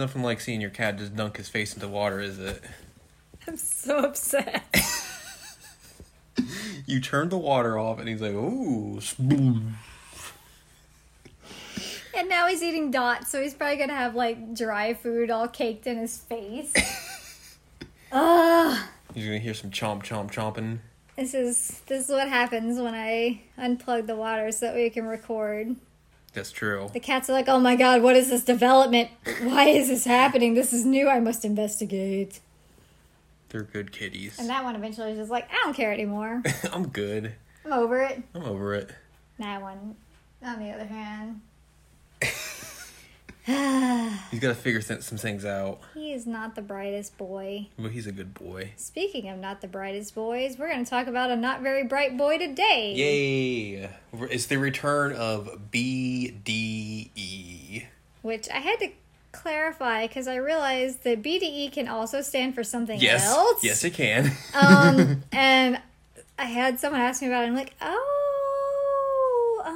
Nothing like seeing your cat just dunk his face into water, is it? I'm so upset. You turned the water off, and he's like, "Ooh, spoon." and now he's eating dots, so he's probably gonna have like dry food all caked in his face. Ugh. You're gonna hear some chomp, chomp, chomping. This is this is what happens when I unplug the water so that we can record. That's true. The cats are like, "Oh my god, what is this development? Why is this happening? This is new. I must investigate." They're good kitties. And that one eventually is just like, "I don't care anymore. I'm good. I'm over it." I'm over it. That one, on the other hand, He's got to figure some things out. he is not the brightest boy. But he's a good boy. Speaking of not the brightest boys, we're going to talk about a not very bright boy today. Yay! It's the return of BDE. Which I had to clarify because I realized that BDE can also stand for something Yes. else. Yes, it can. Um, and I had someone ask me about it. I'm like, oh,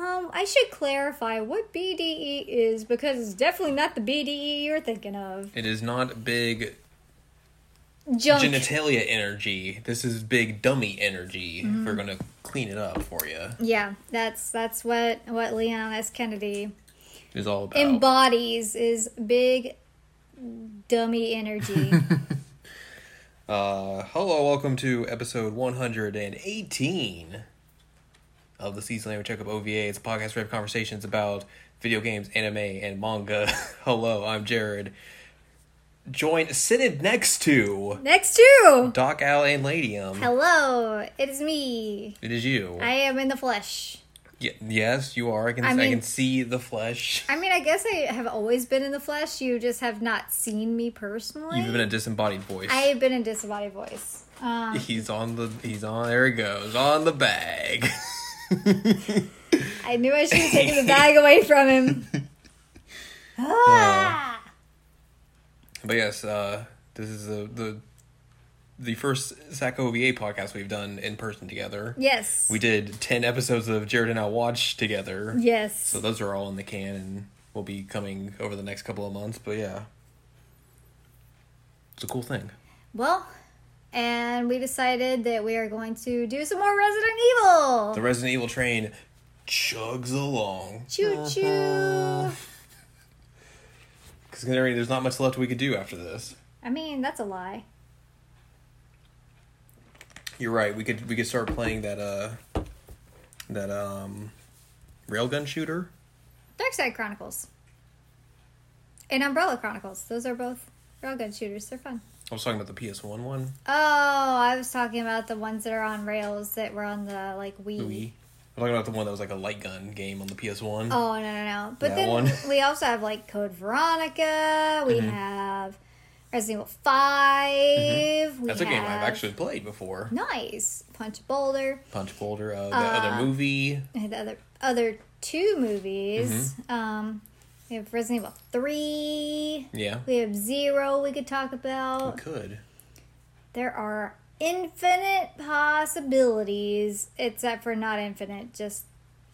um, I should clarify what BDE is because it's definitely not the BDE you're thinking of. it is not big Junk. genitalia energy. This is big dummy energy. Mm-hmm. We're gonna clean it up for you. yeah, that's that's what what Leon S. Kennedy Is all about. embodies is big dummy energy. Uh, hello, welcome to episode 118 of the Season Language Checkup OVA. It's a podcast where we have conversations about video games, anime, and manga. hello, I'm Jared. Joined, sitting next to Next to Doc Al and Ladium. Hello, it is me. It is you. I am in the flesh. Y- yes, you are. I can, I I, mean- can see the flesh. I mean, I guess I have always been in the flesh. You just have not seen me personally. You've been a disembodied voice. I have been a disembodied voice. Um, He's on the. He's on. There he goes on the bag. I knew I should have taken the bag away from him. Ah! But yes, uh, this is the the the first SAC OVA podcast we've done in person together. yes. We did ten episodes of Jared and I Watch together. Yes. So those are all in the can and will be coming over the next couple of months. But yeah, it's a cool thing. well, and we decided that we are going to do some more Resident Evil. The Resident Evil train chugs along. Choo choo. Because there's not much left we could do after this. I mean, that's a lie. You're right. We could we could start playing that uh that um railgun shooter. Dark Side Chronicles and Umbrella Chronicles. Those are both railgun shooters. They're fun. I was talking about the PS1 one. Oh, I was talking about the ones that are on rails that were on the like Wii. Wii. I'm talking about the one that was like a light gun game on the PS1. Oh no no no! But That then one. we also have like Code Veronica. We Mhm. have Resident Evil 5 We That's a game I've actually played before. nice Punch Boulder. Punch Boulder, uh, the Uh, other movie. The other other two movies. Mm-hmm. Um, we have Resident Evil Three. Yeah, We have Zero. We could talk we about. could. There are infinite possibilities, except for not infinite, just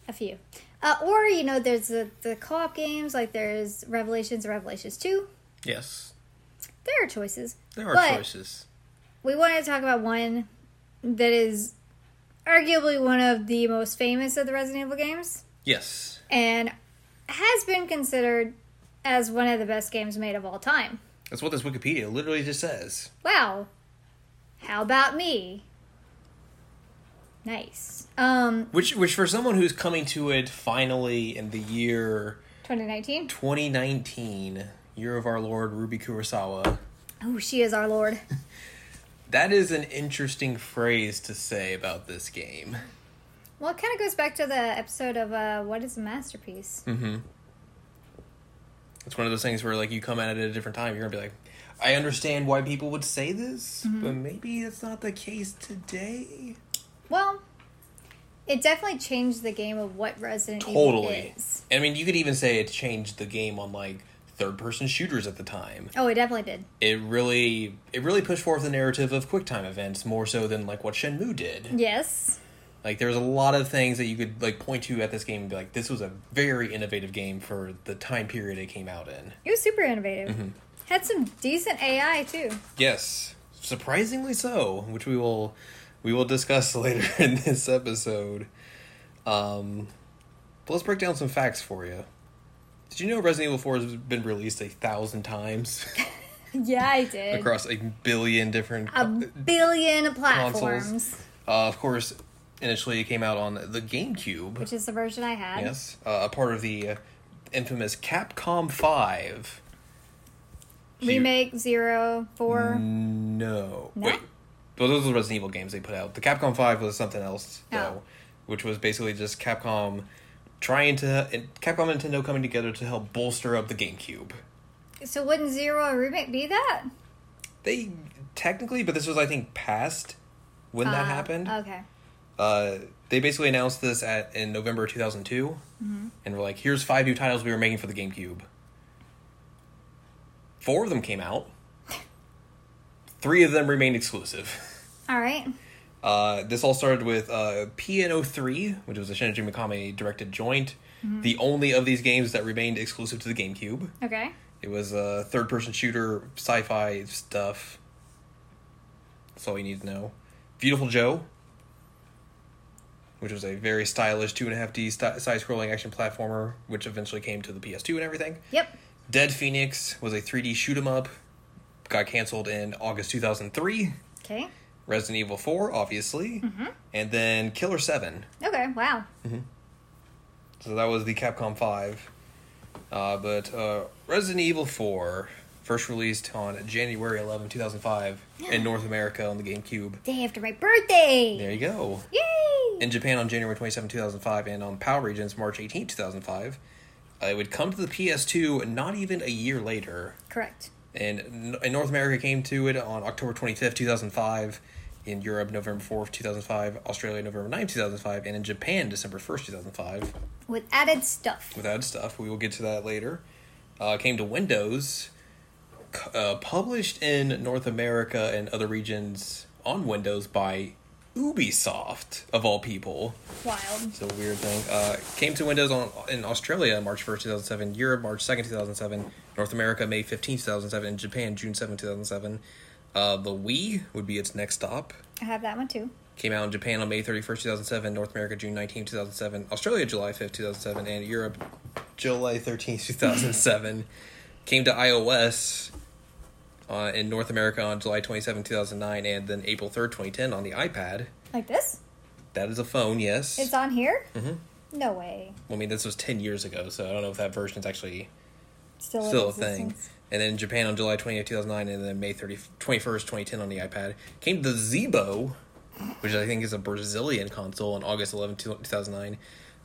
a few. Uh, or you know, there's the the co-op games like there's Revelations, Revelations Two. Yes, There are choices. there are But- choices. We wanted to talk about one that is arguably one of the most famous of the Resident Evil games, Yes, and has been considered as one of the best games made of all time. that's what this Wikipedia literally just says. Wow. How about me? Nice. Um, Which, which for someone who's coming to it finally in the year 2019. 2019, year of our Lord Ruby Kurosawa. Oh, she is our lord. That is an interesting phrase to say about this game. Well, it kind of goes back to the episode of uh, What is a Masterpiece? Mm-hmm. It's one of those things where like you come at it at a different time, you're gonna be like, I understand why people would say this, Mm-hmm. but maybe it's not the case today. Well, it definitely changed the game of what Resident Totally. Evil is. I mean, you could even say it changed the game on like third-person shooters at the time. Oh, it definitely did. It really, it really pushed forth the narrative of QuickTime events more so than like what Shenmue did. Yes. Like, there's a lot of things that you could like point to at this game and be like, this was a very innovative game for the time period it came out in. It was super innovative. Mm-hmm. Had some decent AI too. Yes, surprisingly so, which we will we will discuss later in this episode. Um, but let's break down some facts for you. Did you know Resident Evil 4 has been released a thousand times Yeah, I did. across a billion different a billion platforms, Uh, of course, initially it came out on the GameCube. which is the version I had. Yes, uh, a part of the uh, infamous Capcom 5. Remake zero four. No. No? Wait. Well, those are the Resident Evil games they put out. The Capcom 5 was something else, Oh. though, which was basically just Capcom trying to. Capcom and Nintendo coming together to help bolster up the GameCube. So wouldn't zero a remake be that? They. Technically, but this was, I think, past when that Uh, happened. Okay. Uh, they basically announced this at in November 2002, Mm-hmm. and were like, "Here's five new titles we were making for the GameCube." Four of them came out. Three of them remained exclusive. All right. Uh, this all started with uh, PNO3, which was a Shinji Mikami directed joint. Mm-hmm. The only of these games that remained exclusive to the GameCube. Okay. It was a third person shooter, sci fi stuff. That's all you need to know. Beautiful Joe, which was a very stylish 2.5D st- side scrolling action platformer, which eventually came to the PS2 and everything. Yep. Dead Phoenix was a 3D shoot 'em up, got canceled in August 2003. Okay. Resident Evil 4, obviously. And then Killer 7. Okay. Wow. So that was the Capcom 5. Uh, but uh, Resident Evil 4, first released on January 11, 2005, in North America on the GameCube. Day after my birthday. There you go. Yay! In Japan on January 27, 2005, and on PAL regions March 18, 2005. Uh, it would come to the PS2 not even a year later. Correct. And in North America came to it on October 25th, 2005. In Europe, November 4th, 2005. Australia, November 9th, 2005. And in Japan, December 1st, 2005. With added stuff. With added stuff. We will get to that later. Uh, came to Windows. Uh, published in North America and other regions on Windows by Ubisoft, of all people. Wild. It's a weird thing. Uh, came to Windows on in Australia March 1st, 2007. Europe March 2nd, 2007. North America May 15th, 2007. And Japan June 7th, 2007. Uh, the Wii would be its next stop. I have that one too. Came out in Japan on May 31st, 2007. North America June 19th, 2007. Australia July 5th, 2007. And Europe July 13th, 2007. Came to iOS uh, in North America on July 27, 2009, And then April 3rd, 2010 on the iPad. Like this? That is a phone, yes. It's on here? Mhm. No way. Well, I mean, this was 10 years ago, so I don't know if that version is actually Still, still a thing. And then Japan on July 28th, 2009, and then May 30, 21st, 2010 on the iPad. Came the Zeebo, which I think is a Brazilian console, on August 11th, 2009.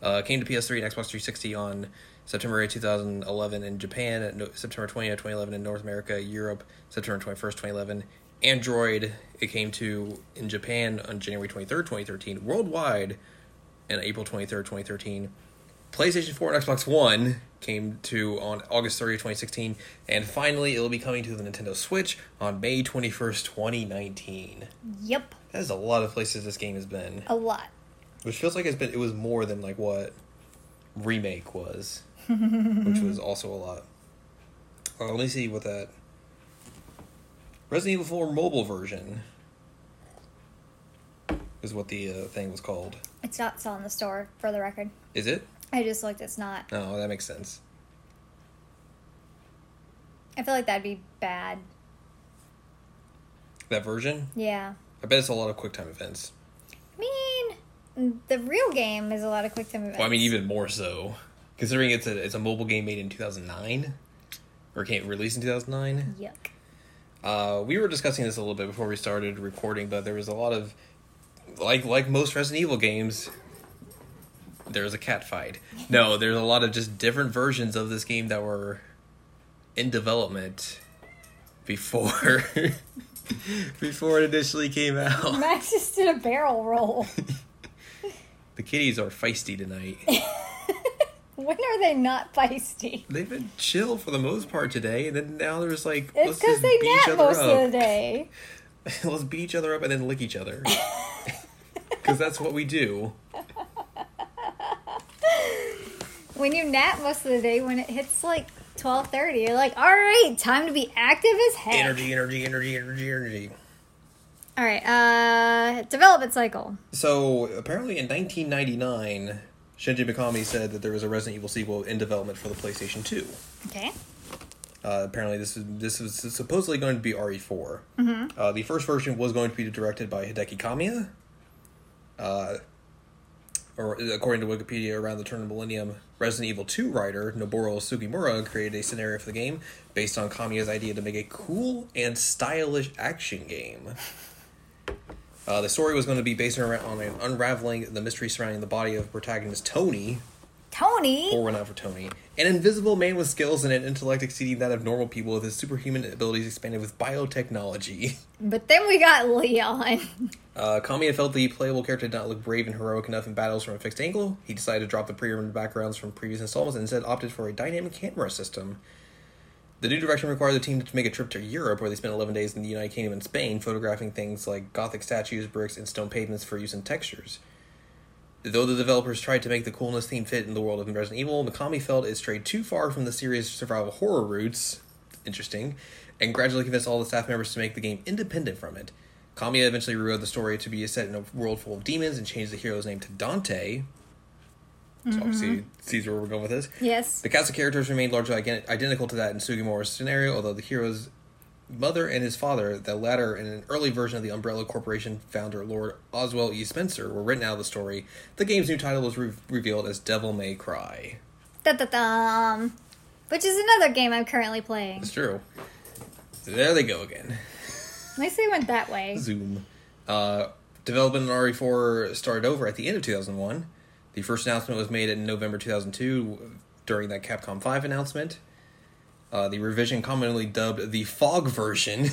Uh, came to PS3 and Xbox 360 on September 8, 2011 in Japan, September 20th, 2011 in North America, Europe, September 21st, 2011. Android, it came to in Japan on January 23rd, 2013. Worldwide, in April 23rd, 2013. PlayStation 4 and Xbox One came to on August 30th, 2016. And finally, it will be coming to the Nintendo Switch on May 21st, 2019. Yep. That is a lot of places this game has been. A lot. Which feels like it's been it was more than like what remake was. Which was also a lot. Uh, let me see what that Resident Evil 4 mobile version is what the uh, thing was called. It's not still in the store, for the record. Is it? I just looked. It's not. Oh, that makes sense. I feel like that'd be bad. That version? Yeah. I bet it's a lot of QuickTime events. I mean, the real game is a lot of quick time events. Well, I mean, even more so, considering it's a it's a mobile game made in two thousand nine, or came released in two thousand nine. Yuck. Uh, we were discussing this a little bit before we started recording, but there was a lot of like like most Resident Evil games. There's a cat fight. No, there's a lot of just different versions of this game that were in development before before it initially came out. Max just did a barrel roll. The kitties are feisty tonight. when are they not feisty? They've been chill for the most part today, and then now there's like It's because they beat each nap other most up. of the day. let's beat each other up and then lick each other. Because that's what we do. When you nap most of the day, when it hits like twelve thirty. You're like, all right, time to be active as heck. Energy, energy, energy, energy, energy. All right, uh, development cycle. So apparently, in 1999, Shinji Mikami said that there was a Resident Evil sequel in development for the PlayStation 2. Okay. Uh, apparently, this is this was supposedly going to be RE4. Mm-hmm. Uh, the first version was going to be directed by Hideki Kamiya. Uh, or according to Wikipedia, around the turn of the millennium, Resident Evil 2 writer Noboru Sugimura created a scenario for the game based on Kamiya's idea to make a cool and stylish action game. Uh, the story was going to be based on, on an unraveling the mystery surrounding the body of protagonist Tony, Tony. or one out for Tony, an invisible man with skills and an intellect exceeding that of normal people, with his superhuman abilities expanded with biotechnology. But then we got Leon. Uh, Kamiya felt the playable character did not look brave and heroic enough in battles from a fixed angle. He decided to drop the pre-rendered backgrounds from previous installments and instead opted for a dynamic camera system. The new direction required the team to make a trip to Europe, where they spent 11 days in the United Kingdom and Spain, photographing things like Gothic statues, bricks, and stone pavements for use in textures. Though the developers tried to make the coolness theme fit in the world of Resident Evil, Mikami felt it strayed too far from the series' survival horror roots. Interesting. And gradually convinced all the staff members to make the game independent from it. Kamiya eventually rewrote the story to be set in a world full of demons and changed the hero's name to Dante. So obviously, sees where we're going with this. yes. The cast of characters remained largely ident- identical to that in Sugimura's scenario, although the hero's mother and his father, the latter in an early version of the Umbrella Corporation founder Lord Oswell E. Spencer, were written out of the story. The game's new title was re- revealed as Devil May Cry. Da da. Which is another game I'm currently playing. It's true. There they go again. At least they went that way. Zoom. Uh, development on RE4 started over at the end of 2001. The first announcement was made in November 2002 during that Capcom 5 announcement. Uh, the revision, commonly dubbed the Fog version,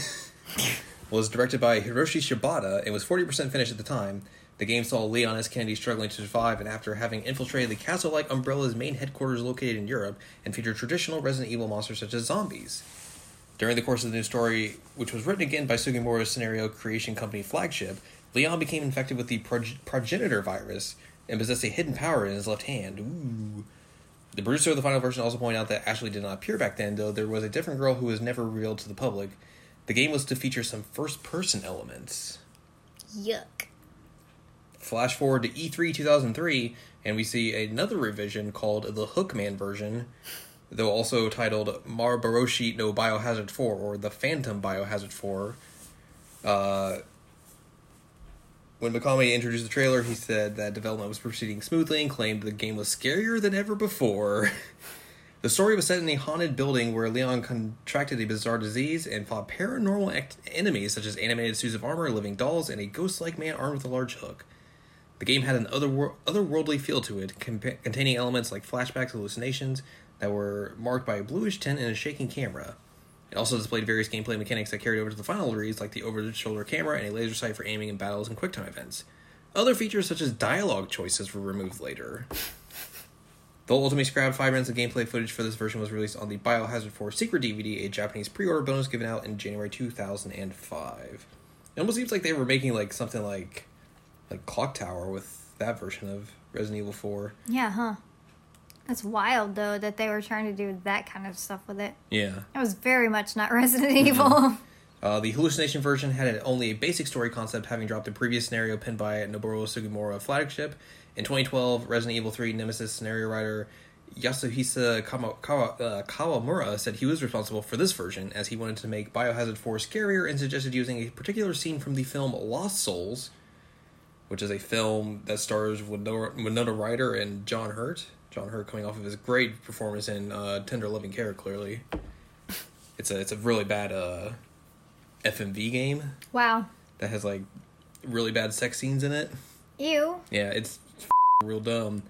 was directed by Hiroshi Shibata and was 40% finished at the time. The game saw Leon S. Kennedy struggling to survive, and after having infiltrated the castle like Umbrella's main headquarters located in Europe, and featured traditional Resident Evil monsters such as zombies. During the course of the new story, which was written again by Sugimura's scenario creation company Flagship, Leon became infected with the prog- progenitor virus and possessed a hidden power in his left hand. Ooh. The producer of the final version also pointed out that Ashley did not appear back then, though there was a different girl who was never revealed to the public. The game was to feature some first person elements. Yuck. Flash forward to E E3 2003, and we see another revision called the Hookman version, though also titled Maboroshi no Biohazard 4 or the Phantom Biohazard 4. Uh, when Mikami introduced the trailer, he said that development was proceeding smoothly and claimed the game was scarier than ever before. the story was set in a haunted building where Leon contracted a bizarre disease and fought paranormal act- enemies such as animated suits of armor, living dolls, and a ghost like man armed with a large hook. The game had an otherwor- otherworldly feel to it, containing elements like flashbacks, hallucinations that were marked by a bluish tint and a shaking camera. It also displayed various gameplay mechanics that carried over to the final release, like the over-the-shoulder camera and a laser sight for aiming in battles and QuickTime events. Other features such as dialogue choices were removed later. Though ultimately scrapped, five minutes of gameplay footage for this version was released on the Biohazard 4 Secret DVD, a Japanese pre-order bonus given out in January 2005. It almost seems like they were making like something like like Clock Tower with that version of Resident Evil 4. Yeah, huh? That's wild though that they were trying to do that kind of stuff with it. Yeah. It was very much not Resident Evil. Uh, the hallucination version had only a basic story concept, having dropped the previous scenario penned by Noboru Sugimura Flagship. In 2012, Resident Evil 3 Nemesis scenario writer Yasuhisa Kama, Kawa, uh, Kawamura said he was responsible for this version, as he wanted to make Biohazard 4 scarier and suggested using a particular scene from the film Lost Souls, which is a film that stars Winona, Winona Ryder and John Hurt. John Hurt coming off of his great performance in uh, Tender Loving Care, clearly. It's a it's a really bad uh, FMV game wow. that has like really bad sex scenes in it. Ew. Yeah, it's real dumb.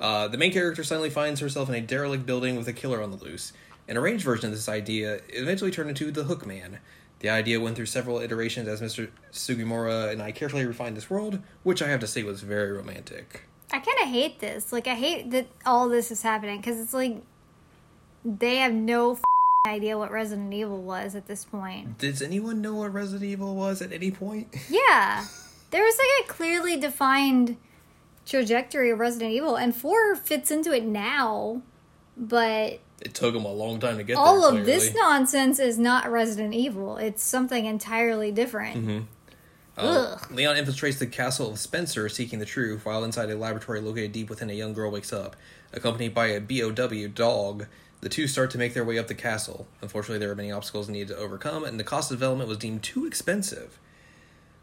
Uh, the main character suddenly finds herself in a derelict building with a killer on the loose. An arranged version of this idea eventually turned into the Hook Man. The idea went through several iterations as Mr. Sugimura and I carefully refined this world, which I have to say was very romantic. I kind of hate this. Like, I hate that all this is happening because it's like they have no idea what Resident Evil was at this point. Does anyone know what Resident Evil was at any point? Yeah. There was like a clearly defined trajectory of Resident Evil, and 4 fits into it now, but It took them a long time to get All there. of this nonsense is not Resident Evil. It's something entirely different. Mm-hmm. Uh, Leon infiltrates the castle of Spencer seeking the truth, while inside a laboratory located deep within a young girl wakes up. Accompanied by a BOW dog, the two start to make their way up the castle. Unfortunately, there are many obstacles needed to overcome, and the cost of development was deemed too expensive.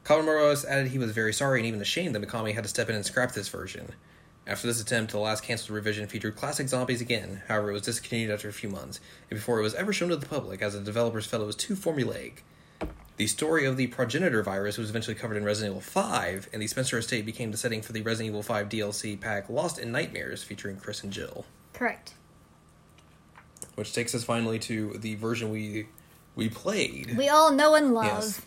Kamamoto added he was very sorry and even ashamed that Mikami had to step in and scrap this version. After this attempt, the last cancelled revision featured classic zombies again. However, it was discontinued after a few months, and before it was ever shown to the public, as the developers felt it was too formulaic. The story of the progenitor virus was eventually covered in Resident Evil 5, and the Spencer estate became the setting for the Resident Evil 5 DLC pack Lost in Nightmares featuring Chris and Jill. Correct. Which takes us finally to the version we we played. We all know and love. Yes.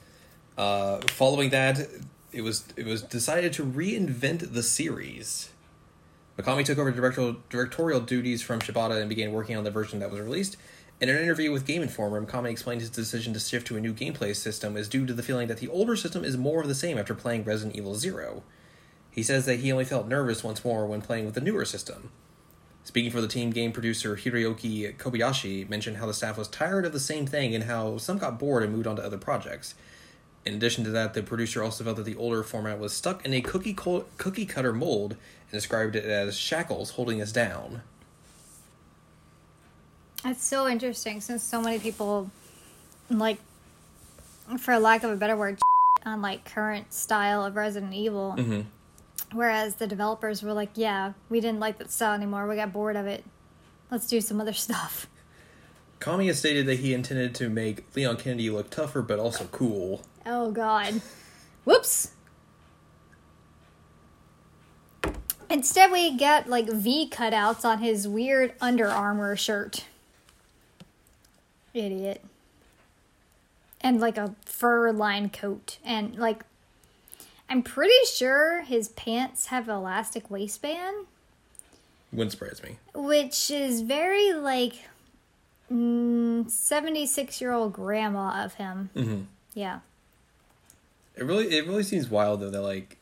Uh, following that, it was it was decided to reinvent the series. Mikami took over directorial, directorial duties from Shibata and began working on the version that was released. In an interview with Game Informer, Mikami explained his decision to shift to a new gameplay system is due to the feeling that the older system is more of the same after playing Resident Evil Zero. He says that he only felt nervous once more when playing with the newer system. Speaking for the team, game producer Hiroyuki Kobayashi mentioned how the staff was tired of the same thing and how some got bored and moved on to other projects. In addition to that, the producer also felt that the older format was stuck in a cookie co- cookie cutter mold and described it as shackles holding us down. It's so interesting since so many people, like, for lack of a better word, on like current style of Resident Evil. Mm-hmm. Whereas the developers were like, yeah, we didn't like that style anymore. We got bored of it. Let's do some other stuff. Kami has stated that he intended to make Leon Kennedy look tougher but also cool. Oh, God. Whoops. Instead, we get like V cutouts on his weird Under Armour shirt. Idiot. And like a fur lined coat. And like, I'm pretty sure his pants have elastic waistband, Wouldn't surprise me. which is very like 76 year old grandma of him. Mm-hmm. Yeah. It really, it really seems wild though that like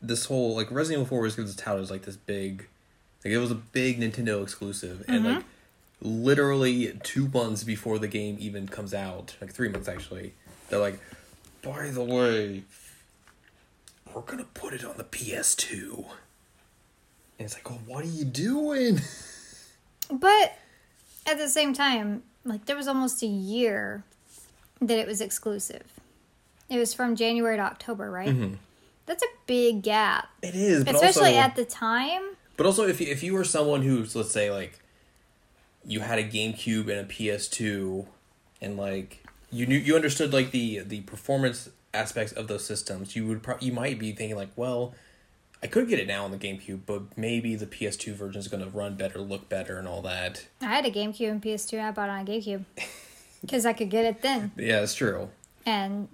this whole like Resident Evil Four was touted as like this big, like it was a big Nintendo exclusive, and like literally two months before the game even comes out, like three months actually, they're like, by the way, we're gonna put it on the PS2. And it's like, oh, what are you doing? But at the same time, like there was almost a year that it was exclusive. It was from January to October, right? Mm-hmm. That's a big gap, It is, but especially also, at the time. But also, if you, if you were someone who's let's say like you had a GameCube and a PS2, and like you knew you understood like the the performance aspects of those systems, you would pro- you might be thinking like, well, I could get it now on the GameCube, but maybe the PS2 version is going to run better, look better, and all that. I had a GameCube and PS2. I bought it on a GameCube because I could get it then, Yeah, it's true. and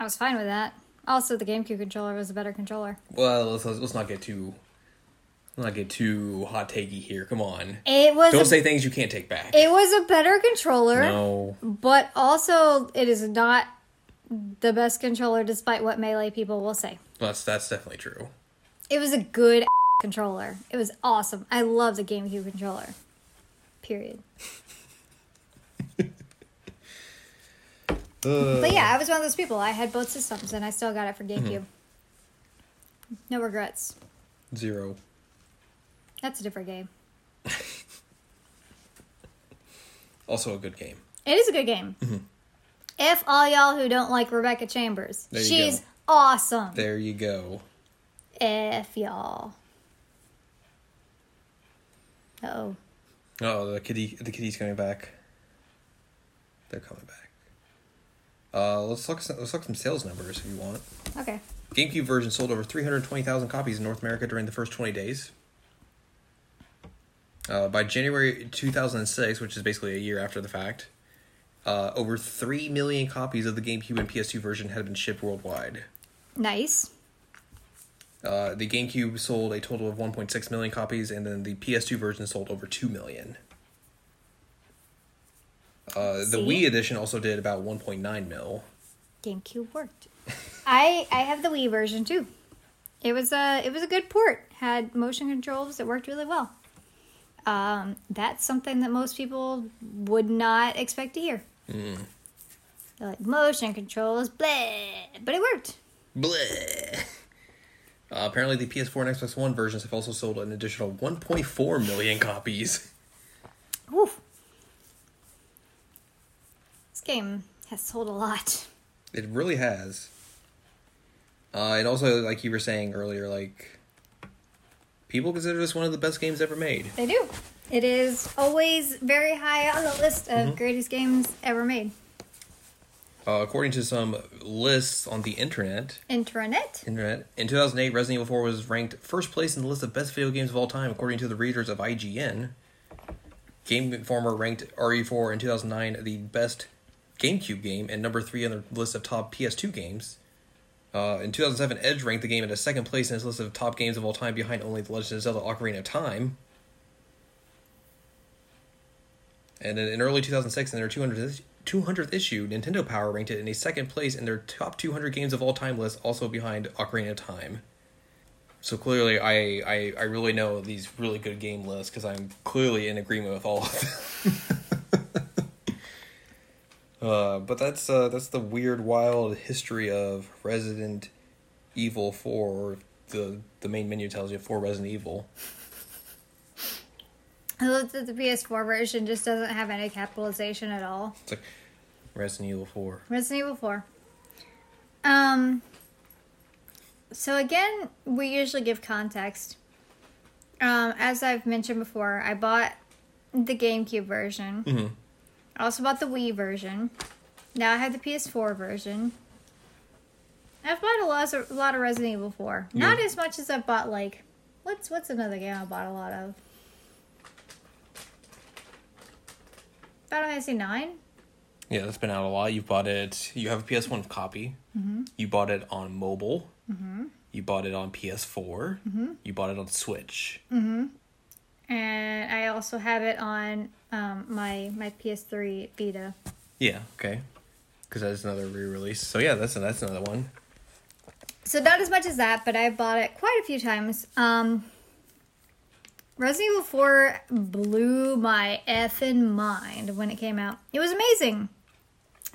I was fine with that. Also, the GameCube controller was a better controller. Well, let's let's not get too not get too hot takey here. Come on, It was don't a, say things you can't take back. it was a better controller, no, but also it is not the best controller, despite what melee people will say. that's that's definitely true. It was a good controller. It was awesome. I love the GameCube controller. Period. Uh. But yeah, I was one of those people. I had both systems and I still got it for mm-hmm. GameCube. No regrets. Zero. That's a different game. Also a good game. It is a good game. If all y'all who don't like Rebecca Chambers, she's go. awesome. There you go. If y'all. Oh. Oh, the kitty, the kitty's coming back. They're coming back. Uh, let's look. Let's look some sales numbers if you want. Okay. GameCube version sold over three hundred twenty thousand copies in North America during the first twenty days. Uh, by January two thousand and six, which is basically a year after the fact, uh, over three million copies of the GameCube and PS2 version had been shipped worldwide. Nice. Uh, the GameCube sold a total of 1.6 million copies, and then the PS2 version sold over 2 million. Uh, the Wii edition also did about 1.9 mil. GameCube worked. I I have the Wii version too. It was a it was a good port. Had motion controls. It worked really well. Um, that's something that most people would not expect to hear. Mm. They're like motion controls, blah, but it worked. Bleh. Uh, apparently, the PS4 and Xbox One versions have also sold an additional 1.4 million copies. Oof. This game has sold a lot. It really has. Uh, and also, like you were saying earlier, like people consider this one of the best games ever made. They do. It is always very high on the list of Mhm. greatest games ever made. Uh, according to some lists on the internet, Intranet. internet in 2008, Resident Evil 4 was ranked first place in the list of best video games of all time, according to the readers of IGN. Game Informer ranked RE4 in 2009 the best GameCube game and number three on the list of top PS2 games. Uh, in 2007, Edge ranked the game a second place in its list of top games of all time, behind only The Legend of Zelda: Ocarina of Time. And in, in early 2006, in their 200th, 200th issue, Nintendo Power ranked it in a second place in their top 200 games of all time list, also behind Ocarina of Time. So clearly, I, I, I really know these really good game lists because I'm clearly in agreement with all of them. uh, but that's uh, that's the weird, wild history of Resident Evil 4. Or the the main menu tells you for Resident Evil. I love that the PS4 version just doesn't have any capitalization at all. It's like Resident Evil 4. Resident Evil 4. Um. So again, we usually give context. Um, as I've mentioned before, I bought the GameCube version. Mm-hmm. I also bought the Wii version. Now I have the PS4 version. I've bought a lot of a lot of Resident Evil 4. Not as much as I've bought like what's what's another game I bought a lot of? Final Fantasy 9? Yeah, that's been out a lot. You bought it. You have a PS1 copy. Mm-hmm. You bought it on mobile. Mm-hmm. You bought it on PS4. Mm-hmm. You bought it on Switch. And I also have it on um, my my PS3 Vita. Yeah. Okay. Because that's another re-release. So yeah, that's that's another one. So not as much as that, but I bought it quite a few times. Um, Resident Evil 4 blew my effing mind when it came out. It was amazing.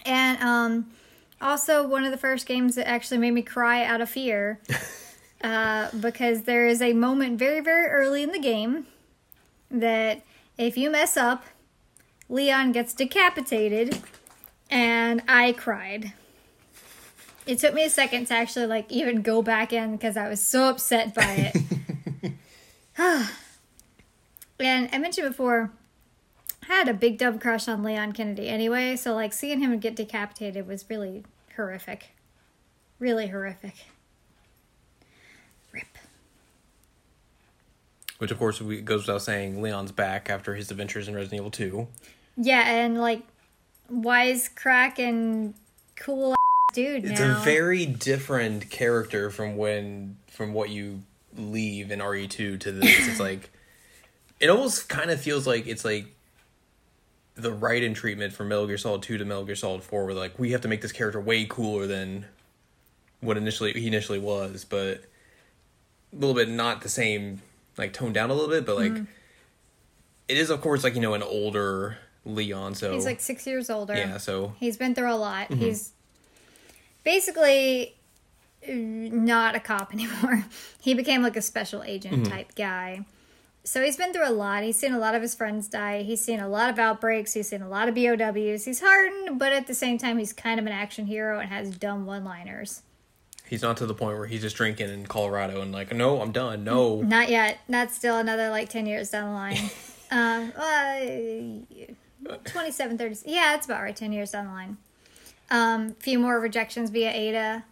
And um, also one of the first games that actually made me cry out of fear. uh, because there is a moment very, very early in the game that if you mess up, Leon gets decapitated. And I cried. It took me a second to actually like even go back in because I was so upset by it. and I mentioned before, I had a big dub crush on Leon Kennedy anyway, so like seeing him get decapitated was really horrific. Really horrific. Rip. Which of course we, goes without saying, Leon's back after his adventures in Resident Evil Two. Yeah, and like wisecrack and cool dude It's now. a very different character from when from what you leave in RE two to this. It's like it almost kind of feels like it's like the Raiden treatment from Metal Gear Solid two to Metal Gear Solid four, where like we have to make this character way cooler than what initially he initially was, but a little bit not the same, like toned down a little bit, but like Mm-hmm. it is of course like you know an older Leon, so He's like six years older. yeah, so He's been through a lot. He's basically uh, not a cop anymore. he became like a special agent type guy. So he's been through a lot. He's seen a lot of his friends die. He's seen a lot of outbreaks. He's seen a lot of BOWs. He's hardened, but at the same time, he's kind of an action hero and has dumb one liners. He's not to the point where he's just drinking in Colorado and like, no, I'm done, no. Not yet. That's still another like 10 years down the line. um, uh, 27, 30. Yeah, it's about right. 10 years down the line. Um, few more rejections via Ada.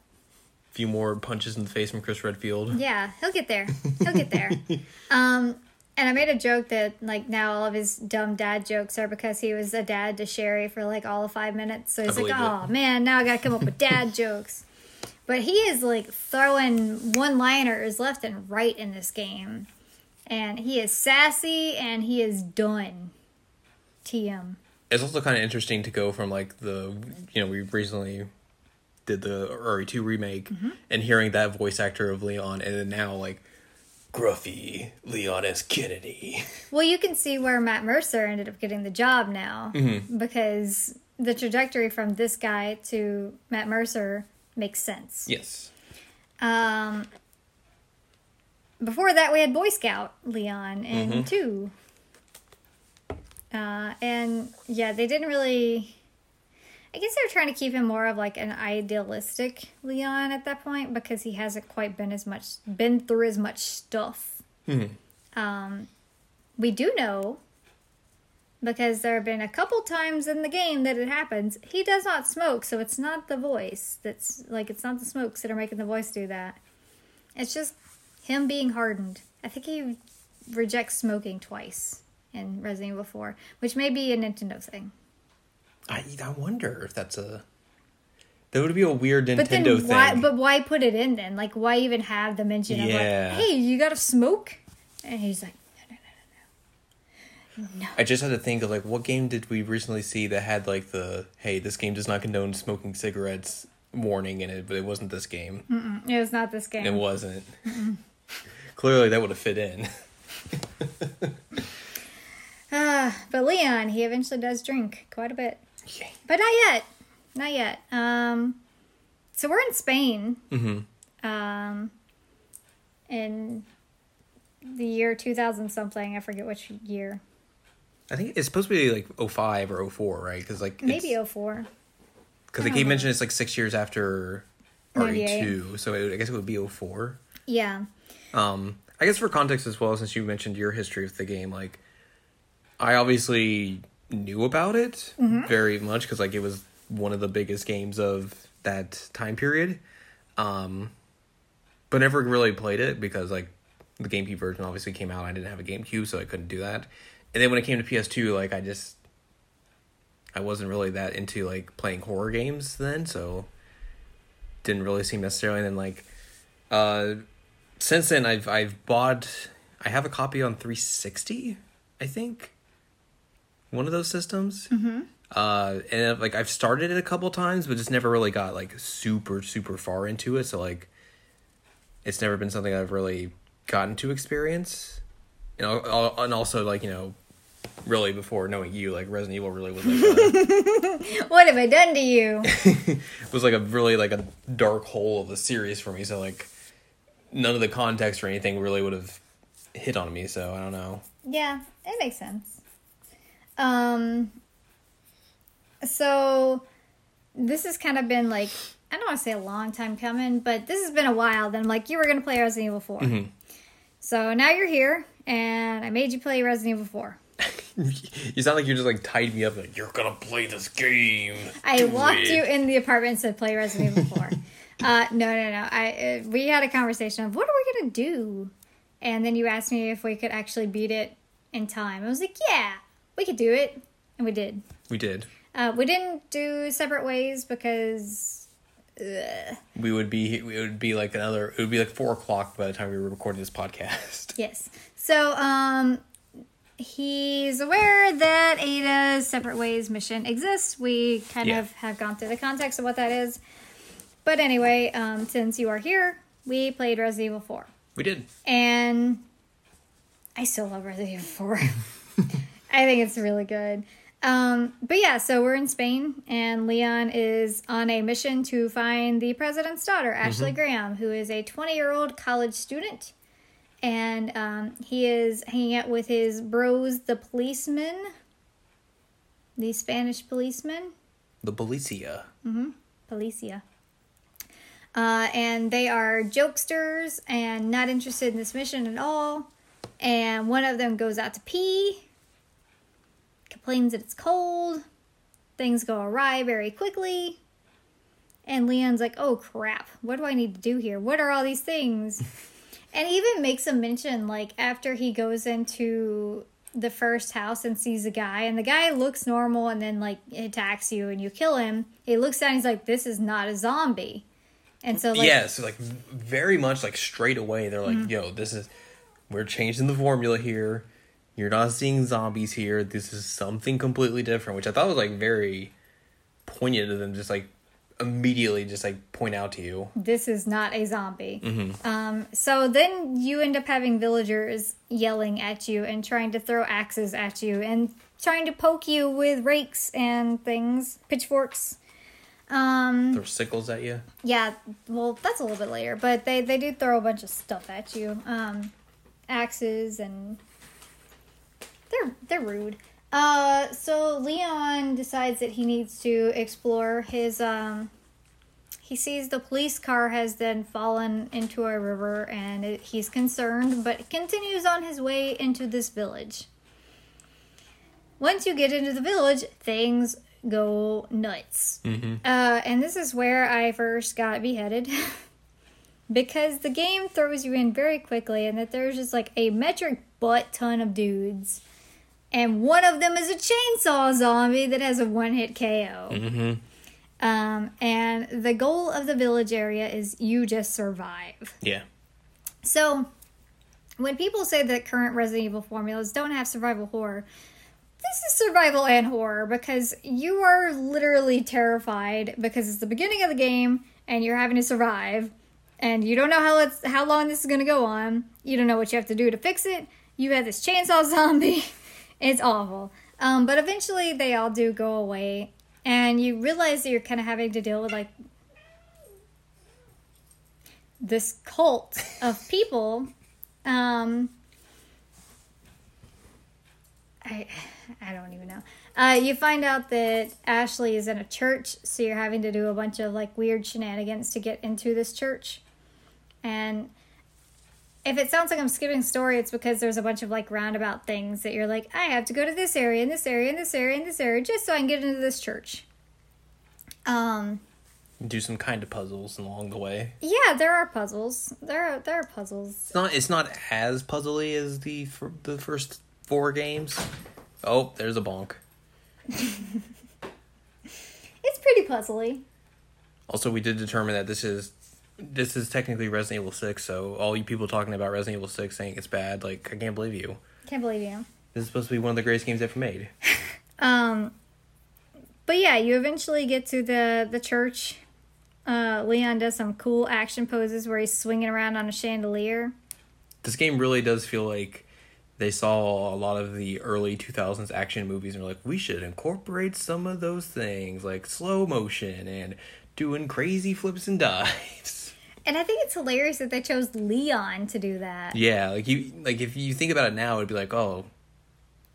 few more punches in the face from Chris Redfield. Yeah, he'll get there. He'll get there. um, and I made a joke that like now all of his dumb dad jokes are because he was a dad to Sherry for like all of five minutes. So he's like, believe it. oh man, now I gotta come up with dad jokes. But he is like throwing one liners left and right in this game. And he is sassy and he is done. TM. It's also kind of interesting to go from like the, you know, we recently did the RE2 remake Mm-hmm. and hearing that voice actor of Leon and then now like Gruffy Leon S. Kennedy. Well, you can see where Matt Mercer ended up getting the job now Mm-hmm. because the trajectory from this guy to Matt Mercer makes sense. Yes. Um, before that, we had Boy Scout Leon in Mm-hmm. two. Uh, and yeah, they didn't really. I guess they were trying to keep him more of like an idealistic Leon at that point because he hasn't quite been as much been through as much stuff. Um, we do know because there have been a couple times in the game that it happens. He does not smoke, so it's not the voice that's like it's not the smokes that are making the voice do that. It's just him being hardened. I think he rejects smoking twice in Resident Evil 4, which may be a Nintendo thing. I I wonder if that's a that would be a weird Nintendo But then thing. why? But why put it in then? Like, why even have the mention of Yeah. like, "Hey, you got to smoke"? And he's like, "No, no, no, no, no." I just had to think of like what game did we recently see that had like the hey this game does not condone smoking cigarettes warning in it, but it wasn't this game. No, it was not this game. It wasn't. Clearly, that would have fit in. Ah, but Leon, he eventually does drink quite a bit, Yeah. but not yet, not yet. Um, so we're in Spain. Mm-hmm. Um, in the year two thousand something, I forget which year. I think it's supposed to be like 05 or 04, right? Because like Maybe 04. because like he mentioned it's like six years after 98. RE2, so it, I guess it would be 04. Yeah. Um, I guess for context as well, since you mentioned your history with the game, like I obviously knew about it very much because like it was one of the biggest games of that time period. Um, but never really played it because like the GameCube version obviously came out. I didn't have a GameCube, so I couldn't do that. And then when it came to PS2, like I just I wasn't really that into like playing horror games then, so didn't really seem necessarily. And then like uh since then I've I've bought I have a copy on 360, I think. One of those systems. Mm-hmm. Uh, and like I've started it a couple times, but just never really got like super super far into it. So like, it's never been something I've really gotten to experience. You know, and also like you know, really before knowing you, like Resident Evil really was like a, What have I done to you? It was like a really like a dark hole of a series for me. So like, none of the context or anything really would have hit on me. So I don't know. yeah, it makes sense. Um. So, this has kind of been like I don't want to say a long time coming, but this has been a while. Then, like, you were gonna play Resident Evil 4 So now you're here, and I made you play Resident Evil Four. You sound like you just like tied me up. Like you're gonna play this game. I Do walked it." you in the apartment and said, "Play Resident Evil 4. uh, no, no, no. I uh, we had a conversation of what are we gonna do, and then you asked me if we could actually beat it in time. I was like, "Yeah, we could do it," and we did. We did. Uh, we didn't do separate ways because ugh, We would be. It would be like another. It would be like four o'clock by the time we were recording this podcast. yes. So um, he's aware that Ada's separate ways mission exists. We kind Yeah. of have gone through the context of what that is. But anyway, um, since you are here, we played Resident Evil 4. We did. And I still love Resident Evil 4. I think it's really good. Um, but yeah, so we're in Spain, and Leon is on a mission to find the president's daughter, Ashley Graham, who is a 20 year old college student. And um, he is hanging out with his bros, the policemen, the Spanish policemen. The Policia. Mhm policia. Uh, and they are jokesters and not interested in this mission at all. And one of them goes out to pee, complains that it's cold. Things go awry very quickly. And Leon's like, oh crap, what do I need to do here? What are all these things? and he even makes a mention, like, after he goes into the first house and sees a guy, and the guy looks normal and then, like, attacks you and you kill him. He looks down, he's like, this is not a zombie. And so, like, yeah, so like very much like straight away they're like, Mm-hmm. "Yo, this is we're changing the formula here. You're not seeing zombies here. This is something completely different." Which I thought was like very poignant of them, just like immediately just like point out to you. this is not a zombie. Um, so then you end up having villagers yelling at you and trying to throw axes at you and trying to poke you with rakes and things, pitchforks. Um, Throw sickles at you. yeah, well, that's a little bit later, but they they do throw a bunch of stuff at you, um, axes and they're they're rude. Uh, so Leon decides that he needs to explore his um. He sees the police car has then fallen into a river, and it, he's concerned, but continues on his way into this village. Once you get into the village, things go nuts. Mm-hmm. Uh, and this is where I first got beheaded. because the game throws you in very quickly, and that there's just like a metric butt ton of dudes. And one of them is a chainsaw zombie that has a one hit KO. Mm-hmm. Um, and the goal of the village area is you just survive. Yeah. So, when people say that current Resident Evil formulas don't have survival horror, this is survival and horror because you are literally terrified because it's the beginning of the game and you're having to survive and you don't know how it's how long this is going to go on. You don't know what you have to do to fix it. You have this chainsaw zombie. It's awful. Um, but eventually they all do go away and you realize that you're kind of having to deal with like this cult of people. Um i i don't even know. Uh you find out that ashley is in a church so you're having to do a bunch of like weird shenanigans to get into this church. And if it sounds like i'm skipping story it's because there's a bunch of like roundabout things that you're like i have to go to this area and this area and this area and this area just so i can get into this church um Do some kind of puzzles along the way. Yeah, there are puzzles. There are there are puzzles. It's not. It's not as puzzly as the fir- the first four games. Oh, there's a bonk. It's pretty puzzly. Also, we did determine that this is this is technically Resident Evil Six. So all you people talking about Resident Evil Six saying it's bad, like I can't believe you. Can't believe you. This is supposed to be one of the greatest games ever made. Um, but yeah, you eventually get to the the church. Uh, Leon does some cool action poses where he's swinging around on a chandelier. This game really does feel like they saw a lot of the early 2000s action movies and were like, we should incorporate some of those things, like slow motion and doing crazy flips and dives. And I think it's hilarious that they chose Leon to do that. Yeah, like you, like if you think about it now, it'd be like, oh,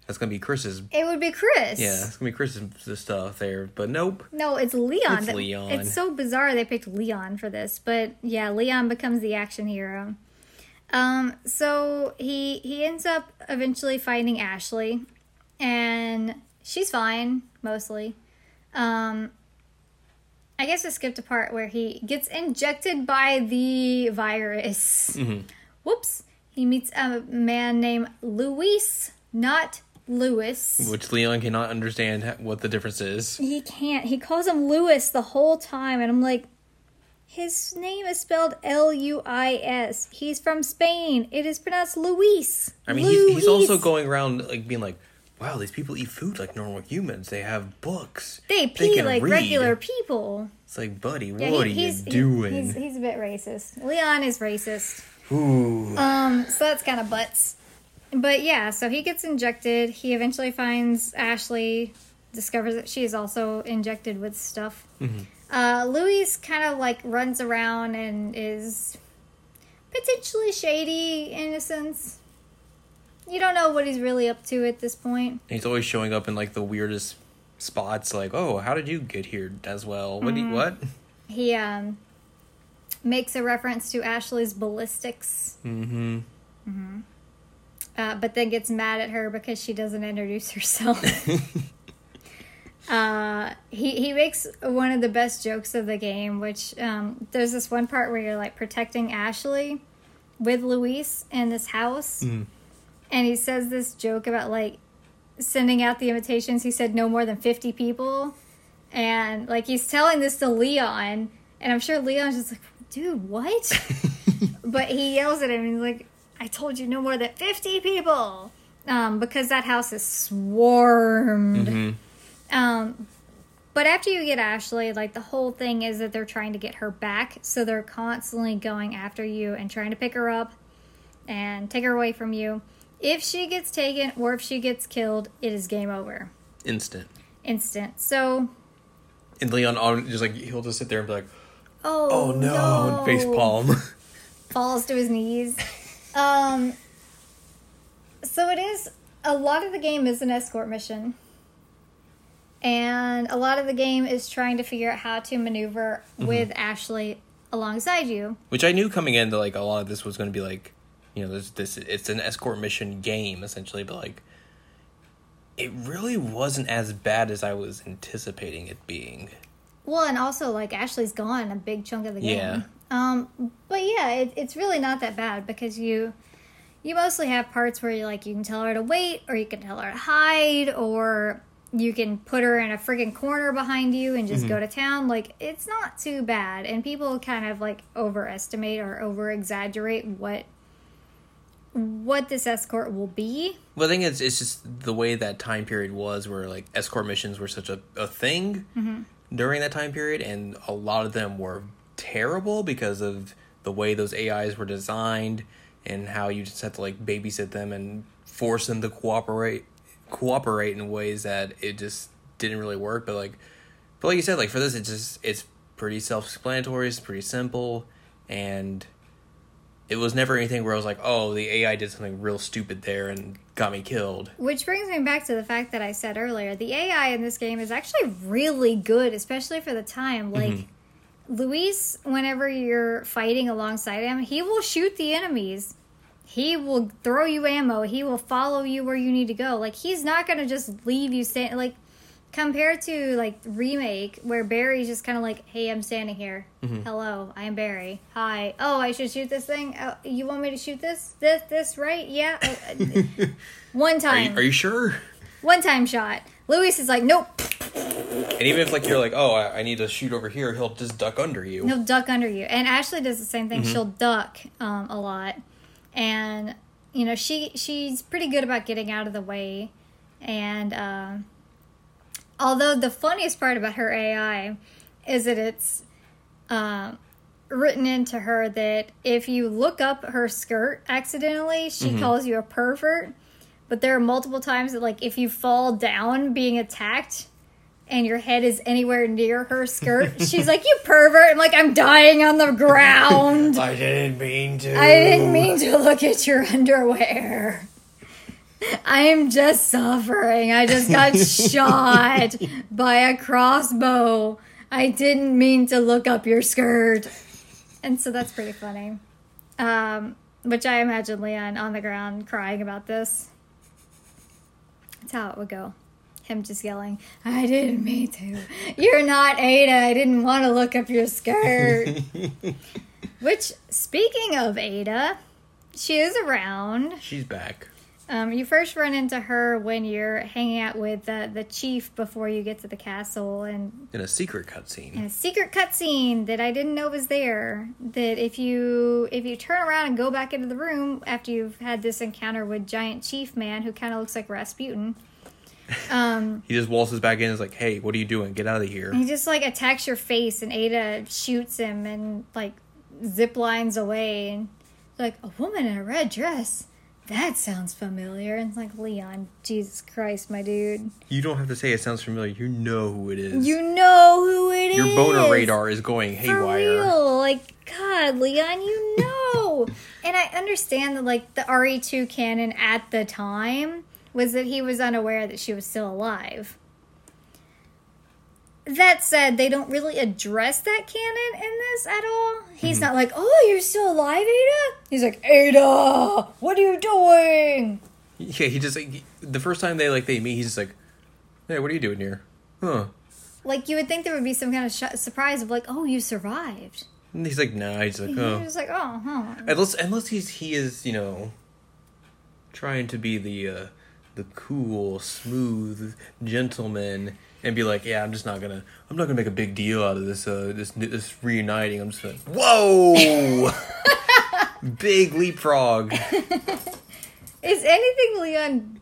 that's gonna be Chris's. It would be Chris. Yeah, it's gonna be Chris's stuff there, but nope. No, it's Leon. It's Leon. It's so bizarre they picked Leon for this, but yeah, Leon becomes the action hero. Um, so he he ends up eventually finding Ashley, and she's fine mostly. Um, I guess I skipped a part where he gets injected by the virus. Mm-hmm. Whoops! He meets a man named Luis, not Lewis. Which Leon cannot understand what the difference is. He can't. He calls him Lewis the whole time, and I'm like, his name is spelled L U I S. He's from Spain. It is pronounced Luis. I mean, he's, he's also going around like being like, "Wow, these people eat food like normal humans. They have books. They pee can like read." regular people. It's like, buddy, Yeah, what he- are you he's, he- doing? he's, he's a bit racist. Leon is racist. Ooh. Um, so that's kind of butts. But yeah, so he gets injected. He eventually finds Ashley, discovers that she is also injected with stuff. Uh, Louis kind of like runs around and is potentially shady in a sense. You don't know what he's really up to at this point. He's always showing up in like the weirdest spots. Like, oh, how did you get here as well? What? Mm-hmm. you, what? He um makes a reference to Ashley's ballistics, Mm-hmm. uh, but then gets mad at her because she doesn't introduce herself. uh, he he makes one of the best jokes of the game, which um, there's this one part where you're like protecting Ashley with Luis in this house, and he says this joke about like sending out the invitations. He said no more than fifty people, and like he's telling this to Leon, and I'm sure Leon's just like, dude, what? but he yells at him and he's like, I told you no more than 50 people. Um, because that house is swarmed. Mm-hmm. Um, but after you get Ashley, like the whole thing is that they're trying to get her back. So they're constantly going after you and trying to pick her up and take her away from you. If she gets taken or if she gets killed, it is game over. Instant. Instant. So, And Leon on just like he'll just sit there and be like, oh, "Oh no!" and face palm. falls to his knees. Um, so it is a lot of the game is an escort mission, and a lot of the game is trying to figure out how to maneuver Mm-hmm. with Ashley alongside you. Which I knew coming in that like a lot of this was going to be like, you know, this this it's an escort mission game essentially, but like, it really wasn't as bad as I was anticipating it being. Well, and also like Ashley's gone a big chunk of the game. Yeah. Um, but yeah, it, it's really not that bad because you you mostly have parts where you like you can tell her to wait, or you can tell her to hide, or you can put her in a friggin' corner behind you and just go to town. Like it's not too bad, and people kind of like overestimate or over exaggerate what what this escort will be. Well, I think it's it's just the way that time period was, where like escort missions were such a, a thing mm-hmm. during that time period, and a lot of them were terrible because of the way those AIs were designed and how you just had to like babysit them and force them to cooperate cooperate in ways that it just didn't really work. But like, but like you said, like for this, it's just it's pretty self explanatory. It's pretty simple, and it was never anything where I was like, oh, the AI did something real stupid there and got me killed. Which brings me back to the fact that I said earlier the AI in this game is actually really good, especially for the time. Mm-hmm. Like, Luis, whenever you're fighting alongside him, he will shoot the enemies. He will throw you ammo. He will follow you where you need to go. Like, he's not going to just leave you stand. Like, compared to, like, Remake, where Barry's just kind of like, hey, I'm standing here. Hello, I am Barry. Hi. Oh, I should shoot this thing? Oh, you want me to shoot this? This, this, right? Yeah. Uh, uh, one Are time. you, are you sure? One time shot. Luis is like, nope. And even if like you're like, oh, I, I need to shoot over here, he'll just duck under you. He'll duck under you. And Ashley does the same thing. She'll duck um, a lot, and you know she she's pretty good about getting out of the way. And um although the funniest part about her AI is that it's um, written into her that if you look up her skirt accidentally, she calls you a pervert. But there are multiple times that like if you fall down being attacked and your head is anywhere near her skirt, she's like, You pervert. I'm like, I'm dying on the ground. I didn't mean to. I didn't mean to look at your underwear. I'm just suffering. I just got shot by a crossbow. I didn't mean to look up your skirt. And so that's pretty funny. Um, which I imagine Leon on the ground crying about this. That's how it would go. Him just yelling, I didn't mean to. You're not Ada. I didn't want to look up your skirt. Which, speaking of Ada, she is around. She's back. Um, you first run into her when you're hanging out with the, the chief before you get to the castle, and In a secret cutscene. and a secret cutscene that I didn't know was there. That if you if you turn around and go back into the room after you've had this encounter with giant chief man who kind of looks like Rasputin, um, He just waltzes back in and is like, hey, what are you doing? Get out of here. he just like attacks your face, and Ada shoots him and like zip lines away, and like a woman in a red dress. That sounds familiar. And it's like Leon, Jesus Christ, my dude. You don't have to say it sounds familiar. You know who it is. You know who it is. Your boner radar is going For haywire. real. Like, God, Leon, you know. and I understand that, like, the RE2 canon at the time was that he was unaware that she was still alive. That said, they don't really address that canon in this at all. He's not like, oh, you're still alive, Ada? He's like, Ada, what are you doing? Yeah, he just like the first time they like they meet, he's just like, "Hey, what are you doing here?" Huh? Like, you would think there would be some kind of sh- surprise of, like, oh, you survived. And he's like, "Nah." He's like, "Oh." was like, oh, huh. Unless unless he's he is you know trying to be the uh, the cool, smooth gentleman and be like, "Yeah, I'm just not gonna I'm not gonna make a big deal out of this uh this this reuniting." I'm just like, "Whoa!" Big leapfrog. Is anything Leon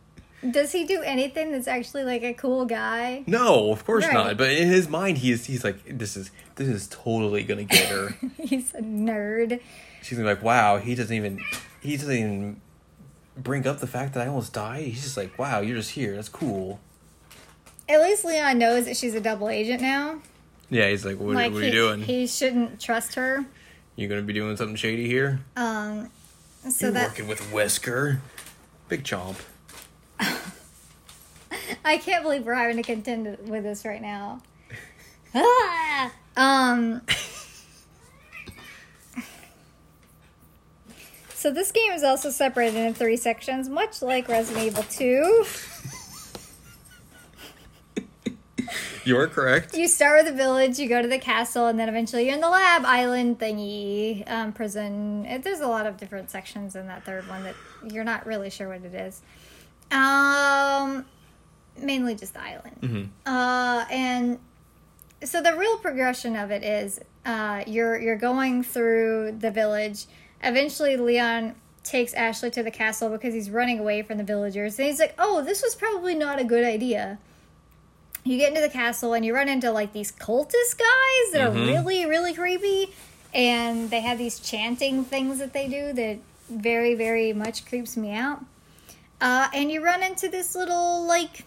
Does he do anything that's actually like a cool guy? No, of course Right. not. But in his mind, he's he's like, this is this is totally gonna get her. He's a nerd. She's gonna be like, wow, he doesn't even he doesn't even bring up the fact that I almost died. He's just like, wow, you're just here. That's cool. At least Leon knows that she's a double agent now. Yeah, he's like, what, like what are he, you doing? he shouldn't trust her. You're gonna be doing something shady here? Um, so you're that working with Wesker, big chomp. I can't believe we're having to contend with this right now. Ah! Um. So this game is also separated into three sections, much like Resident Evil 2. You are correct. You start with the village, you go to the castle, and then eventually you're in the lab island thingy, um, prison. It, there's a lot of different sections in that third one that you're not really sure what it is. Um, mainly just the island. Mhm. Uh, and so the real progression of it is uh, you're you're going through the village. Eventually, Leon takes Ashley to the castle because he's running away from the villagers, and he's like, "Oh, this was probably not a good idea." You get into the castle and you run into like these cultist guys that are Mhm. really really creepy, and they have these chanting things that they do that very very much creeps me out. Uh, and you run into this little like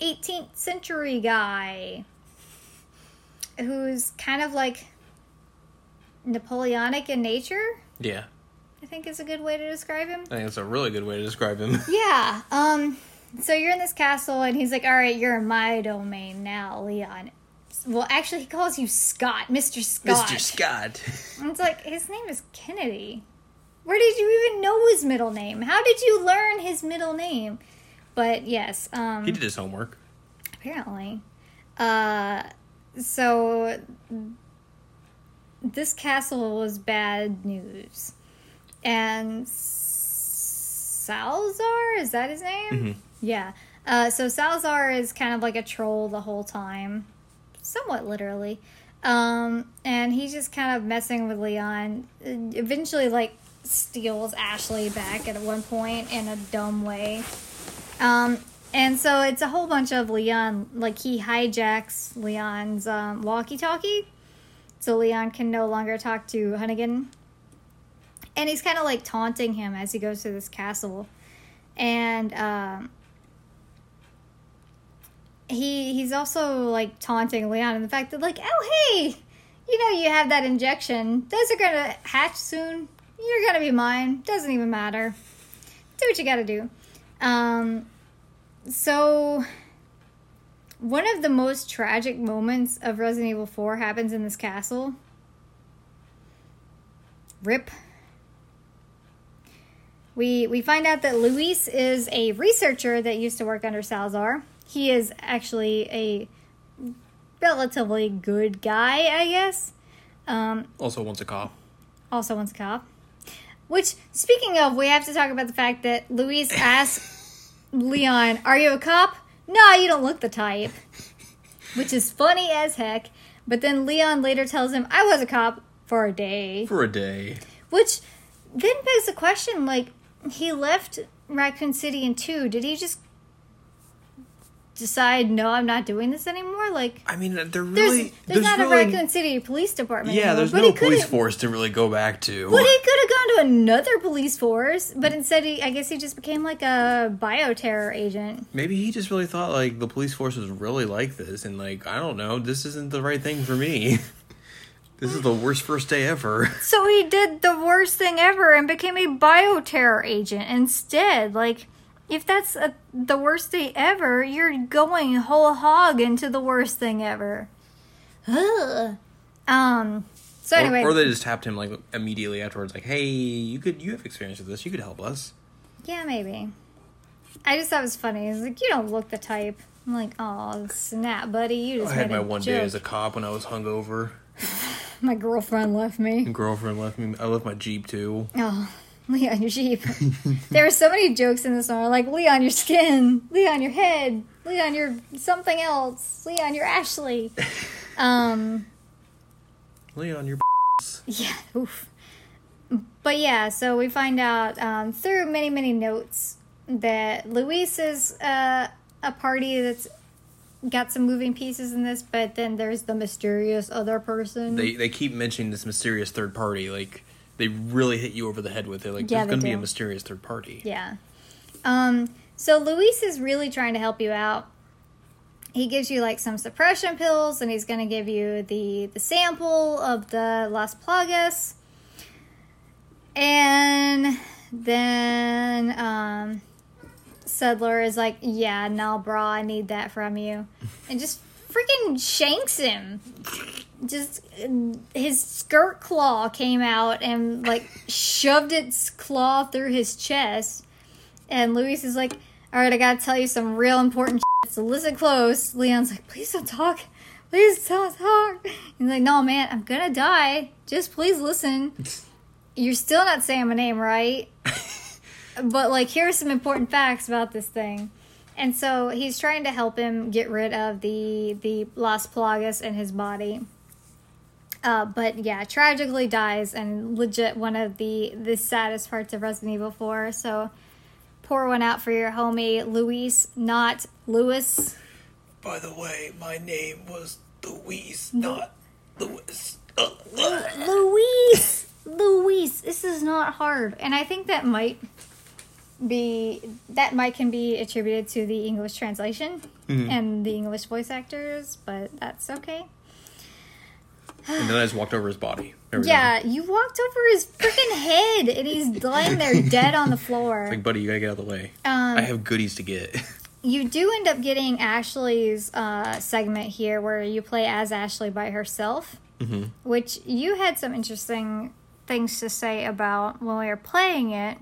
18th century guy who's kind of like Napoleonic in nature. Yeah, I think is a good way to describe him. I think it's a really good way to describe him. Yeah. Um. So you're in this castle, and he's like, "All right, you're in my domain now, Leon." Well, actually, he calls you Scott, Mister Scott. Mr. Scott. And it's like his name is Kennedy. Where did you even know his middle name? How did you learn his middle name? But yes, um, He did his homework. apparently. Uh, so this castle was bad news, and Salazar, is that his name? Mhm. Yeah. Uh, so Salazar is kind of like a troll the whole time, somewhat literally. Um, and he's just kind of messing with Leon. Uh, Eventually, like steals Ashley back at one point in a dumb way. Um, and so it's a whole bunch of Leon, like he hijacks Leon's um, walkie-talkie, so Leon can no longer talk to Hunnigan. And he's kind of like taunting him as he goes through this castle, and um, he he's also like taunting Leon and the fact that like, oh hey, you know you have that injection. Those are gonna hatch soon. You're gonna be mine. Doesn't even matter. Do what you gotta do. Um, so one of the most tragic moments of Resident Evil 4 happens in this castle. Rip. We we find out that Luis is a researcher that used to work under Salazar. He is actually a relatively good guy, I guess. Um, Also wants a cop. also wants a cop. Which, speaking of, we have to talk about the fact that Luis asks Leon, Are you a cop? No, you don't look the type. Which is funny as heck. But then Leon later tells him, I was a cop for a day. For a day. Which then begs the question like, he left Raccoon City in two. Did he just decide, no, I'm not doing this anymore? Like, I mean, they're there's, really. there's, not really, a Raccoon City police department Yeah, anymore. there's no police force to really go back to. But he could have gone to another police force, but instead, he, I guess he just became like a bioterror agent. Maybe he just really thought like the police force was really like this, and like I don't know, this isn't the right thing for me. this is the worst first day ever. So he did the worst thing ever and became a bioterror agent instead. Like, if that's a, the worst day ever, you're going whole hog into the worst thing ever. Ugh. Um. So anyway, or, or they just tapped him like immediately afterwards, like, "Hey, you could you have experience with this. You could help us." yeah, maybe. I just thought it was funny. It's like you don't look the type. I'm like, oh snap, buddy, you just I had my one joke. day as a cop when I was hungover. My girlfriend left me. My Girlfriend left me. I left my jeep too. Oh, Leon, your sheep. there are so many jokes in this song, like Leon, your skin, Leon, your head, Leon, your something else, Leon, your Ashley. Um, Leon, your yeah, oof. But yeah, so we find out um, through many, many notes that Luis is uh, a party that's got some moving pieces in this, but then there's the mysterious other person. They they keep mentioning this mysterious third party. Like they really hit you over the head with it. Like Yeah, there's going to be a mysterious third party. Yeah. Um, so Luis is really trying to help you out. He gives you like some suppression pills and he's going to give you the the sample of the Las Plagas. And then um Saddler is like, "Yeah, no, bro, I need that from you." And just freaking shanks him. Just his skirt claw came out and like shoved its claw through his chest. And Luis is like, "All right, I gotta tell you some real important shit, so listen close." Leon's like, "Please don't talk, please don't talk." He's like, "No, man, I'm gonna die. Just please listen. You're still not saying my name right, but like, here are some important facts about this thing." And so he's trying to help him get rid of the the Las Plagas in his body. Uh, but yeah, tragically dies, and legit one of the the saddest parts of Resident Evil Four. So pour one out for your homie Luis, not Lewis. By the way, my name was Louise, not Lewis. Uh, Luis, Luis. This is not hard, and I think that might be that might can be attributed to the English translation and the English voice actors, but that's okay. And then I just walked over his body. We go. Yeah, you walked over his freaking head, and he's lying there dead on the floor. Like, buddy, you gotta get out of the way. Um, I have goodies to get. you do end up getting Ashley's uh, segment here where you play as Ashley by herself, Mhm. which you had some interesting things to say about when we were playing it.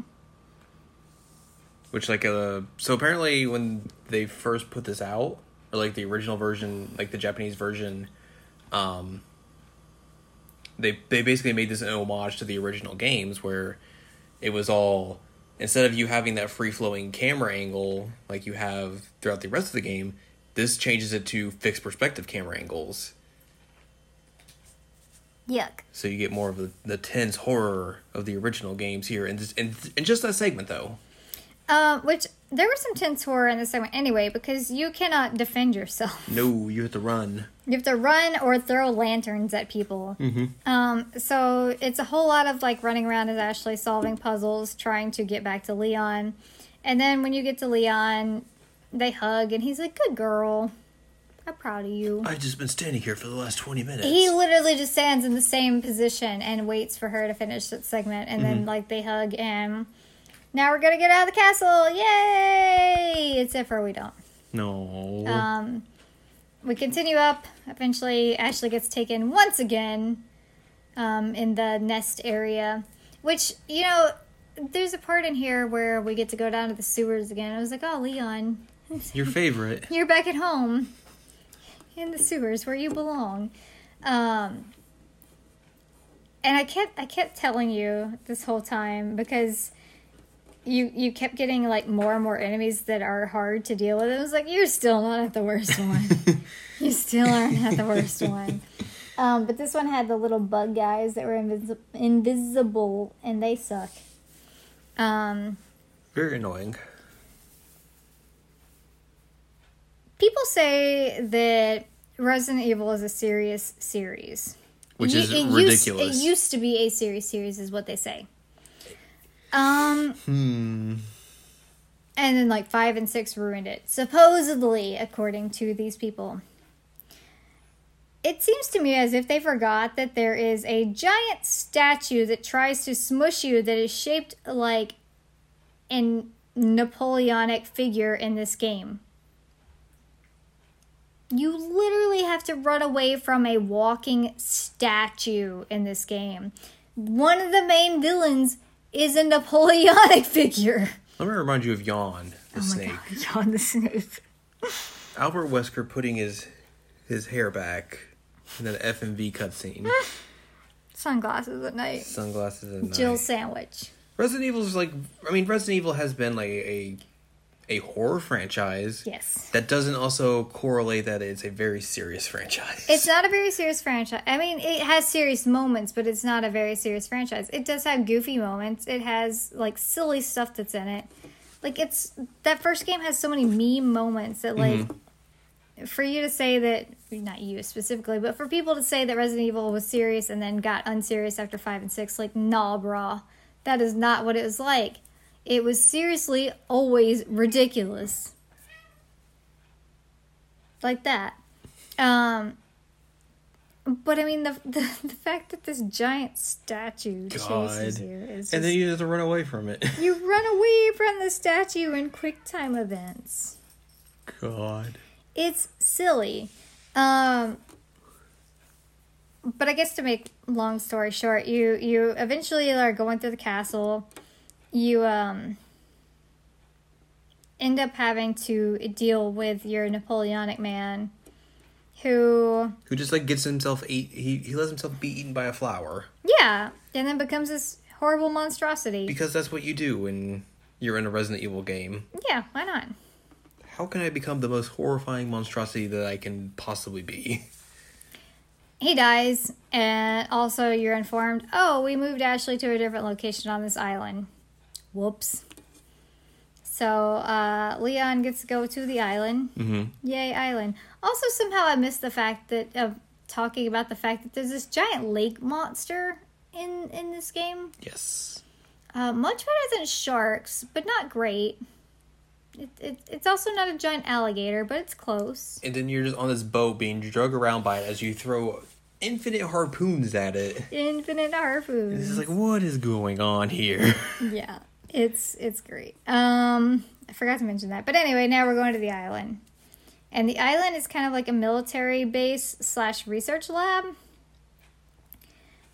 Which like uh so apparently when they first put this out, or like the original version, like the Japanese version, um they they basically made this an homage to the original games where it was all instead of you having that free flowing camera angle like you have throughout the rest of the game, this changes it to fixed perspective camera angles. Yuck. So you get more of the, the tense horror of the original games here in, this, in in just that segment though. Uh, which there was some tense horror in the segment anyway because you cannot defend yourself. No, you have to run. You have to run or throw lanterns at people. Mm-hmm. Um, so it's a whole lot of like running around as Ashley solving puzzles, trying to get back to Leon. And then when you get to Leon, they hug and he's like, Good girl. I'm proud of you. I've just been standing here for the last 20 minutes. He literally just stands in the same position and waits for her to finish that segment. And then, like, they hug and now we're going to get out of the castle. Yay! Except for we don't. no. Um, we continue up. Eventually, Ashley gets taken once again um, in the nest area, which, you know, there's a part in here where we get to go down to the sewers again. I was like, oh, Leon, Your favorite. you're back at home in the sewers where you belong. Um, and I kept I kept telling you this whole time because you you kept getting like more and more enemies that are hard to deal with. I was like, you're still not at the worst one. you still aren't at the worst one. Um, but this one had the little bug guys that were invis- invisible, and they suck. Um, Very annoying. people say that Resident Evil is a serious series. Which is it ridiculous. Used, it used to be a serious series, is what they say. Um, Hmm. and then like five and six ruined it, supposedly, according to these people. It seems to me as if they forgot that there is a giant statue that tries to smush you that is shaped like a Napoleonic figure in this game. You literally have to run away from a walking statue in this game. One of the main villains is a Napoleonic figure. Let me remind you of Yawn, the oh snake. Oh John the Snake. Albert Wesker putting his his hair back in that FMV cutscene. Sunglasses at night. Sunglasses at night. Jill sandwich. Resident Evil is like I mean Resident Evil has been like a a horror franchise Yes. that doesn't also correlate that it's a very serious franchise. It's not a very serious franchise. I mean, it has serious moments, but it's not a very serious franchise. It does have goofy moments. It has like silly stuff that's in it. like it's that first game has so many meme moments that like mm-hmm. for you to say that not you specifically, but for people to say that Resident Evil was serious and then got unserious after five and six, like nah, brah, that is not what it was like. It was seriously always ridiculous, like that. Um, but I mean the the, the fact that this giant statue chases you is And then you have to run away from it. you run away from the statue in quick time events. God. It's silly. Um but I guess to make long story short, you you eventually are going through the castle. You um end up having to deal with your Napoleonic man who Who just like gets himself eat he, he lets himself be eaten by a flower. yeah, and then becomes this horrible monstrosity. Because that's what you do when you're in a Resident Evil game. yeah, why not? How can I become the most horrifying monstrosity that I can possibly be? he dies and also you're informed oh we moved ashley to a different location on this island whoops so uh, leon gets to go to the island Mm-hmm. yay island also somehow i missed the fact that of talking about the fact that there's this giant lake monster in in this game Yes. uh, much better than sharks but not great it, it, it's also not a giant alligator but it's close And then you're just on this boat being drug around by it as you throw infinite harpoons at it. infinite harpoons It's like, what is going on here? Yeah, it's it's great. Um, I forgot to mention that, but anyway, now we're going to the island, and the island is kind of like a military base slash research lab.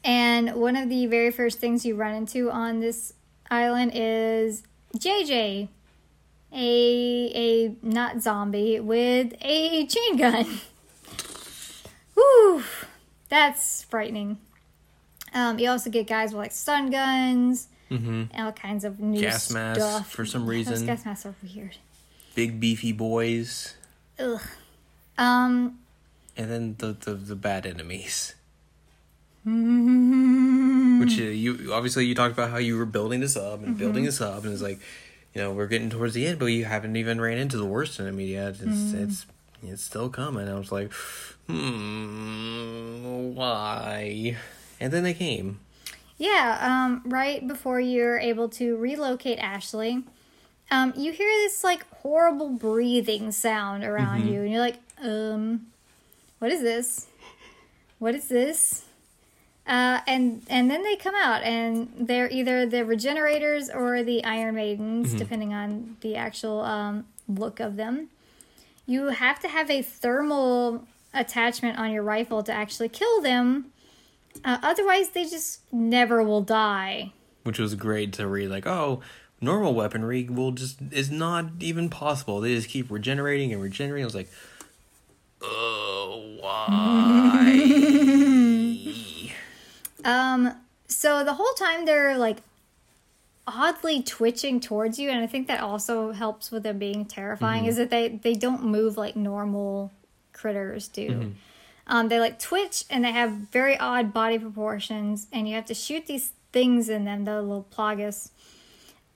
And one of the very first things you run into on this island is JJ, a a not zombie with a chain gun. Whew, that's frightening. Um, you also get guys with like stun guns mm-hmm. all kinds of new Gas masks stuff. for some Those reason. gas masks are weird. Big beefy boys. Ugh. Um. And then the, the, the bad enemies. Mm-hmm. Which uh, you obviously you talked about how you were building this up and building this up and it's like, you know, we're getting towards the end, but you haven't even ran into the worst enemy yet. It's Mm-hmm. it's it's still coming. I was like, hmm, why? And then they came. Yeah. Um. Right before you're able to relocate Ashley, um, you hear this like horrible breathing sound around Mm-hmm. you, and you're like, um, what is this? What is this? Uh, and and then they come out, and they're either the regenerators or the Iron Maidens, Mm-hmm. depending on the actual um, look of them. You have to have a thermal attachment on your rifle to actually kill them. Uh, otherwise, they just never will die. which was great to read like oh normal weaponry will just is not even possible they just keep regenerating and regenerating i was like oh why Um, so the whole time they're like oddly twitching towards you, and I think that also helps with them being terrifying. Is that they they don't move like normal critters do. Um, they like twitch and they have very odd body proportions, and you have to shoot these things in them, the little plagas.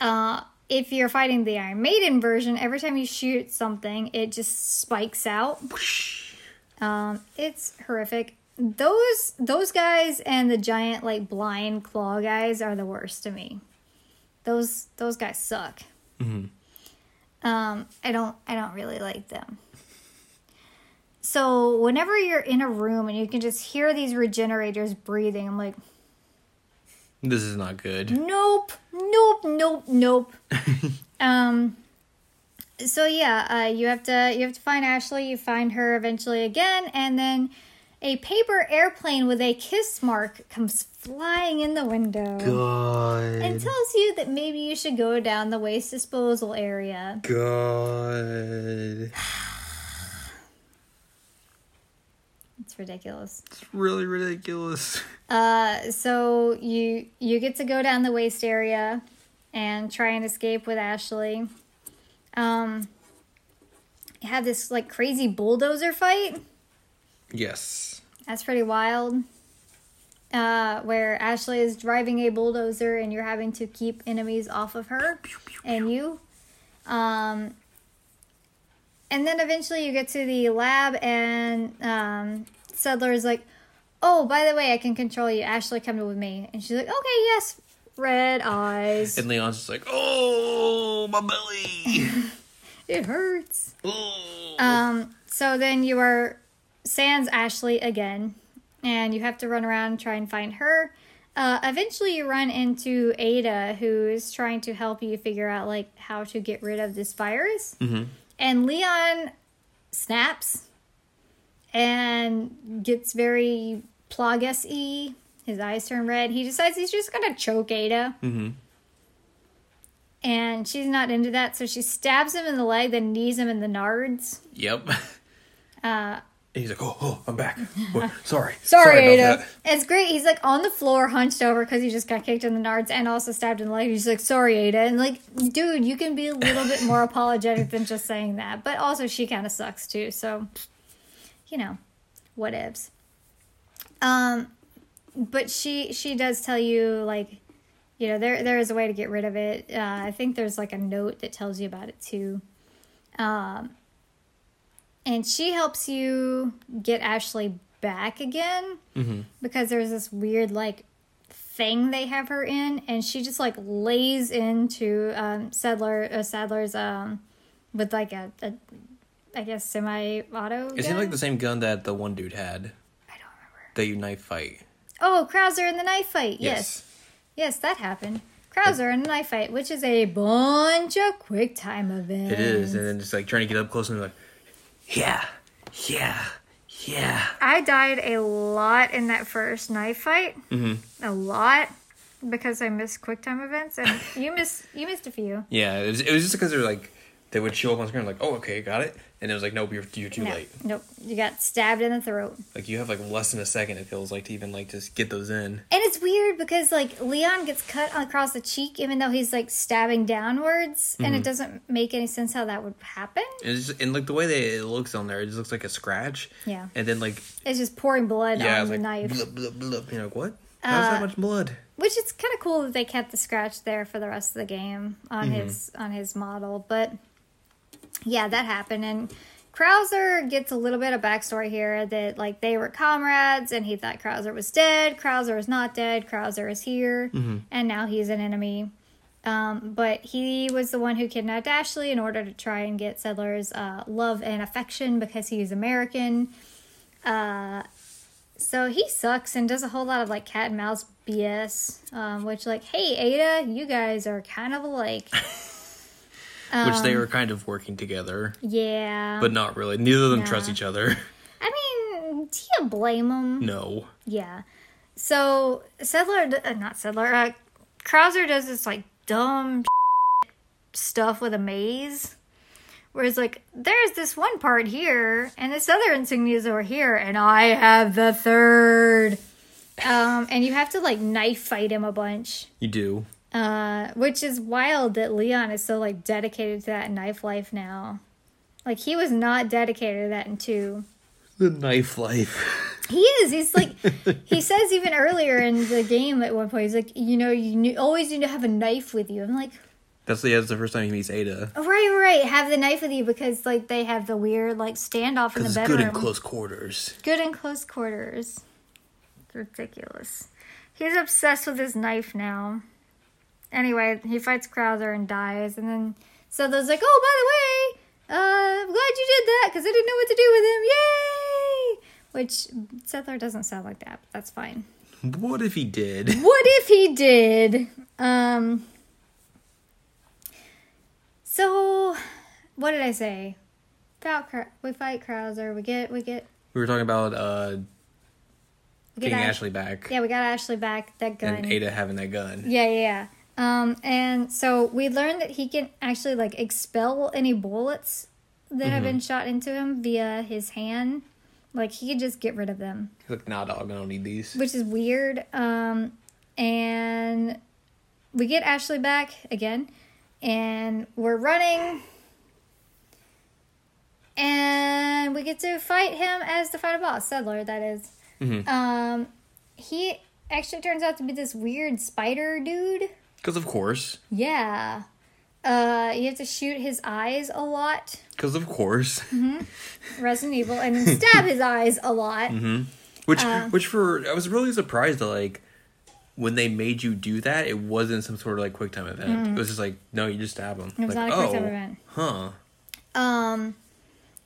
Uh, if you're fighting the Iron Maiden version, every time you shoot something, it just spikes out. Um, it's horrific. Those those guys and the giant like blind claw guys are the worst to me. Those those guys suck. Mhm. Um, I don't I don't really like them. So whenever you're in a room and you can just hear these regenerators breathing, I'm like, this is not good nope, nope, nope, nope. um. So yeah, uh, you have to you have to find Ashley. You find her eventually again, and then a paper airplane with a kiss mark comes flying in the window god and tells you that maybe you should go down the waste disposal area. god It's ridiculous. it's really ridiculous Uh, so you you get to go down the waste area and try and escape with Ashley. Um, you have this like crazy bulldozer fight. yes That's pretty wild. Uh, where Ashley is driving a bulldozer and you're having to keep enemies off of her and you. Um, and then eventually you get to the lab, and um, Saddler is like, "Oh, by the way, I can control you. Ashley, come with me." And she's like, "Okay, yes." Red eyes. And Leon's just like, oh, my belly. It hurts. Ooh. Um, so then you are sans Ashley again, and you have to run around and try and find her. Uh, eventually, you run into Ada, who is trying to help you figure out like how to get rid of this virus. Mhm. And Leon snaps and gets very Plagueis y. His eyes turn red. He decides he's just gonna choke Ada Mhm. and she's not into that, so she stabs him in the leg, then knees him in the nards. Yep. Uh, he's like, oh, oh, I'm back. What? Sorry. sorry, about Ada. It's great. He's like on the floor, hunched over because he just got kicked in the nards and also stabbed in the leg. He's like, sorry, Ada. And like, dude, you can be a little bit more apologetic than just saying that. But also, she kind of sucks too. So, you know, whatevs. Um, but she she does tell you like, you know, there there is a way to get rid of it. Uh, I think there's like a note that tells you about it too. Um, and she helps you get Ashley back again Mhm. because there's this weird like thing they have her in, and she just like lays into um, Saddler uh, Saddler's um with like a, a I guess semi-auto. It seemed like the same gun that the one dude had I don't remember. that you knife fight. Oh, Krauser in the knife fight. Yes. Yes, that happened. Krauser in the knife fight, which is a bunch of quick time events. It is. And then just like trying to get up close and like, yeah, yeah, yeah. I died a lot in that first knife fight. Mhm. A lot because I missed quick time events, and you missed you missed a few. Yeah, it was, it was just because they were like, they would show up on screen like, oh, okay, got it. And it was like, nope, you're, you're too no, late. nope, you got stabbed in the throat. Like you have like less than a second, it feels like, to even like just get those in. And it's weird because like Leon gets cut across the cheek, even though he's like stabbing downwards, and Mm-hmm. it doesn't make any sense how that would happen. And, it's just, and like the way that it looks on there, it just looks like a scratch. Yeah. And then like, It's just pouring blood yeah, on it's the like, knife. blub, blub, blub. You're like, what? How's Uh, that much blood? which is kind of cool that they kept the scratch there for the rest of the game on Mm-hmm. his on his model but yeah that happened and krauser gets a little bit of backstory here that like they were comrades and he thought krauser was dead krauser is not dead krauser is here Mm-hmm. and now he's an enemy um, but he was the one who kidnapped Ashley in order to try and get Saddler's uh, love and affection because he's American. Uh, so he sucks and does a whole lot of like cat and mouse BS, um, which like, hey Ada, you guys are kind of alike. Which they um, were kind of working together, Yeah, but not really. Neither of them Nah. trust each other. I mean, do you blame them? no. Yeah. So Saddler, uh, not Saddler, uh, Krauser does this like dumb stuff with a maze. Whereas like there's this one part here and this other insignia is over here and I have the third. Um, and you have to like knife fight him a bunch. You do. Uh, which is wild that Leon is so like dedicated to that knife life now. Like he was not dedicated to that in two. The knife life. He is. He's like, he says even earlier in the game at one point, he's like, you know, you ne- always need to have a knife with you. I'm like, That's the, yeah, that's the first time he meets Ada. oh, right, right, have the knife with you because like they have the weird like standoff in the bedroom. good in close quarters. Good in close quarters. Ridiculous. He's obsessed with his knife now. Anyway, he fights Krauser and dies, and then so there's like, oh, by the way, uh, I'm glad you did that because I didn't know what to do with him. Yay! Which Saddler doesn't sound like that, but that's fine. What if he did? What if he did? Um. So, what did I say? We fight Krauser. We get we get We were talking about uh, getting Ash- Ashley back Yeah, we got Ashley back. That gun. and Ada having that gun. Yeah, yeah, yeah. Um, and so we learned that he can actually like expel any bullets that have been shot into him via his hand. Like he could just get rid of them, He's like, nah, dog, I don't need these. which is weird. Um, and we get Ashley back again, and we're running. And we get to fight him as the final boss, Saddler, that is. Mhm. Um, he actually turns out to be this weird spider dude. Because of course. Yeah. Uh, you have to shoot his eyes a lot, Because of course. Resident Evil, and then stab his eyes a lot. Which Uh. which for I was really surprised that like when they made you do that, it wasn't some sort of like quick time event. It was just like no, you just stab them. Mm. It was like, not a quick time oh, event. Huh. Um,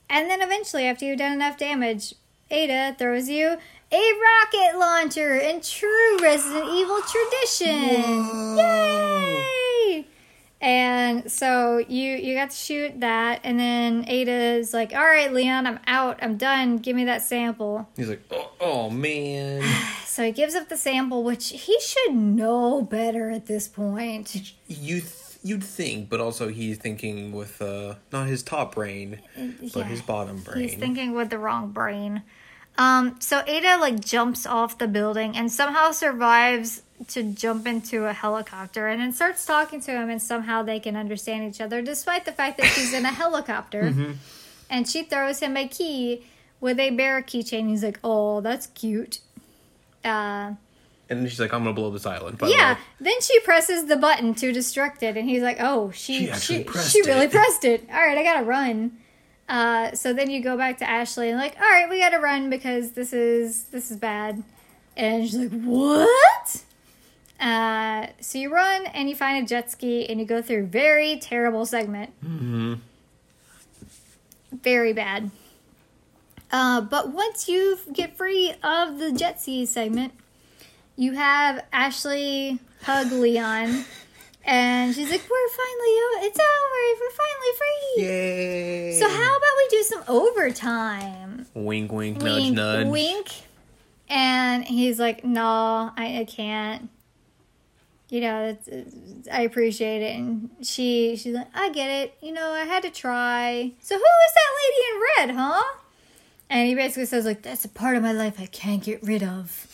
and then eventually, after you've done enough damage, Ada throws you a rocket launcher in true Resident Evil tradition. Yay! And so you you got to shoot that, and then Ada's like, "All right, Leon, I'm out. I'm done. Give me that sample." He's like, oh, oh man. So he gives up the sample, which he should know better at this point. you th- you'd think, but also he's thinking with uh not his top brain, but yeah. his bottom brain. He's thinking with the wrong brain. Um, so Ada like jumps off the building and somehow survives to jump into a helicopter and then starts talking to him and somehow they can understand each other despite the fact that she's in a helicopter. And she throws him a key with a bear keychain. He's like, "Oh, that's cute." Uh, and then she's like, I'm gonna blow this island. The yeah. way. Then she presses the button to destruct it, and he's like, "Oh, she She she she, really it." pressed it. All right, I gotta run." Uh, so then you go back to Ashley and like, "All right, we gotta run because this is this is bad." And she's like, "What?" Uh, so you run and you find a jet ski and you go through a very terrible segment. Mm-hmm. Very bad. Uh, but once you get free of the jet ski segment, you have Ashley hug Leon, and she's like, "We're finally, o- it's over. We're finally free." Yay! So how about we do some overtime? Wink, wink, nudge, wink, nudge. wink. And he's like, "No, I, I can't." You know, it's, it's- I appreciate it. And she, she's like, "I get it. You know, I had to try." So who is that lady in red, huh? And he basically says, "Like that's a part of my life I can't get rid of."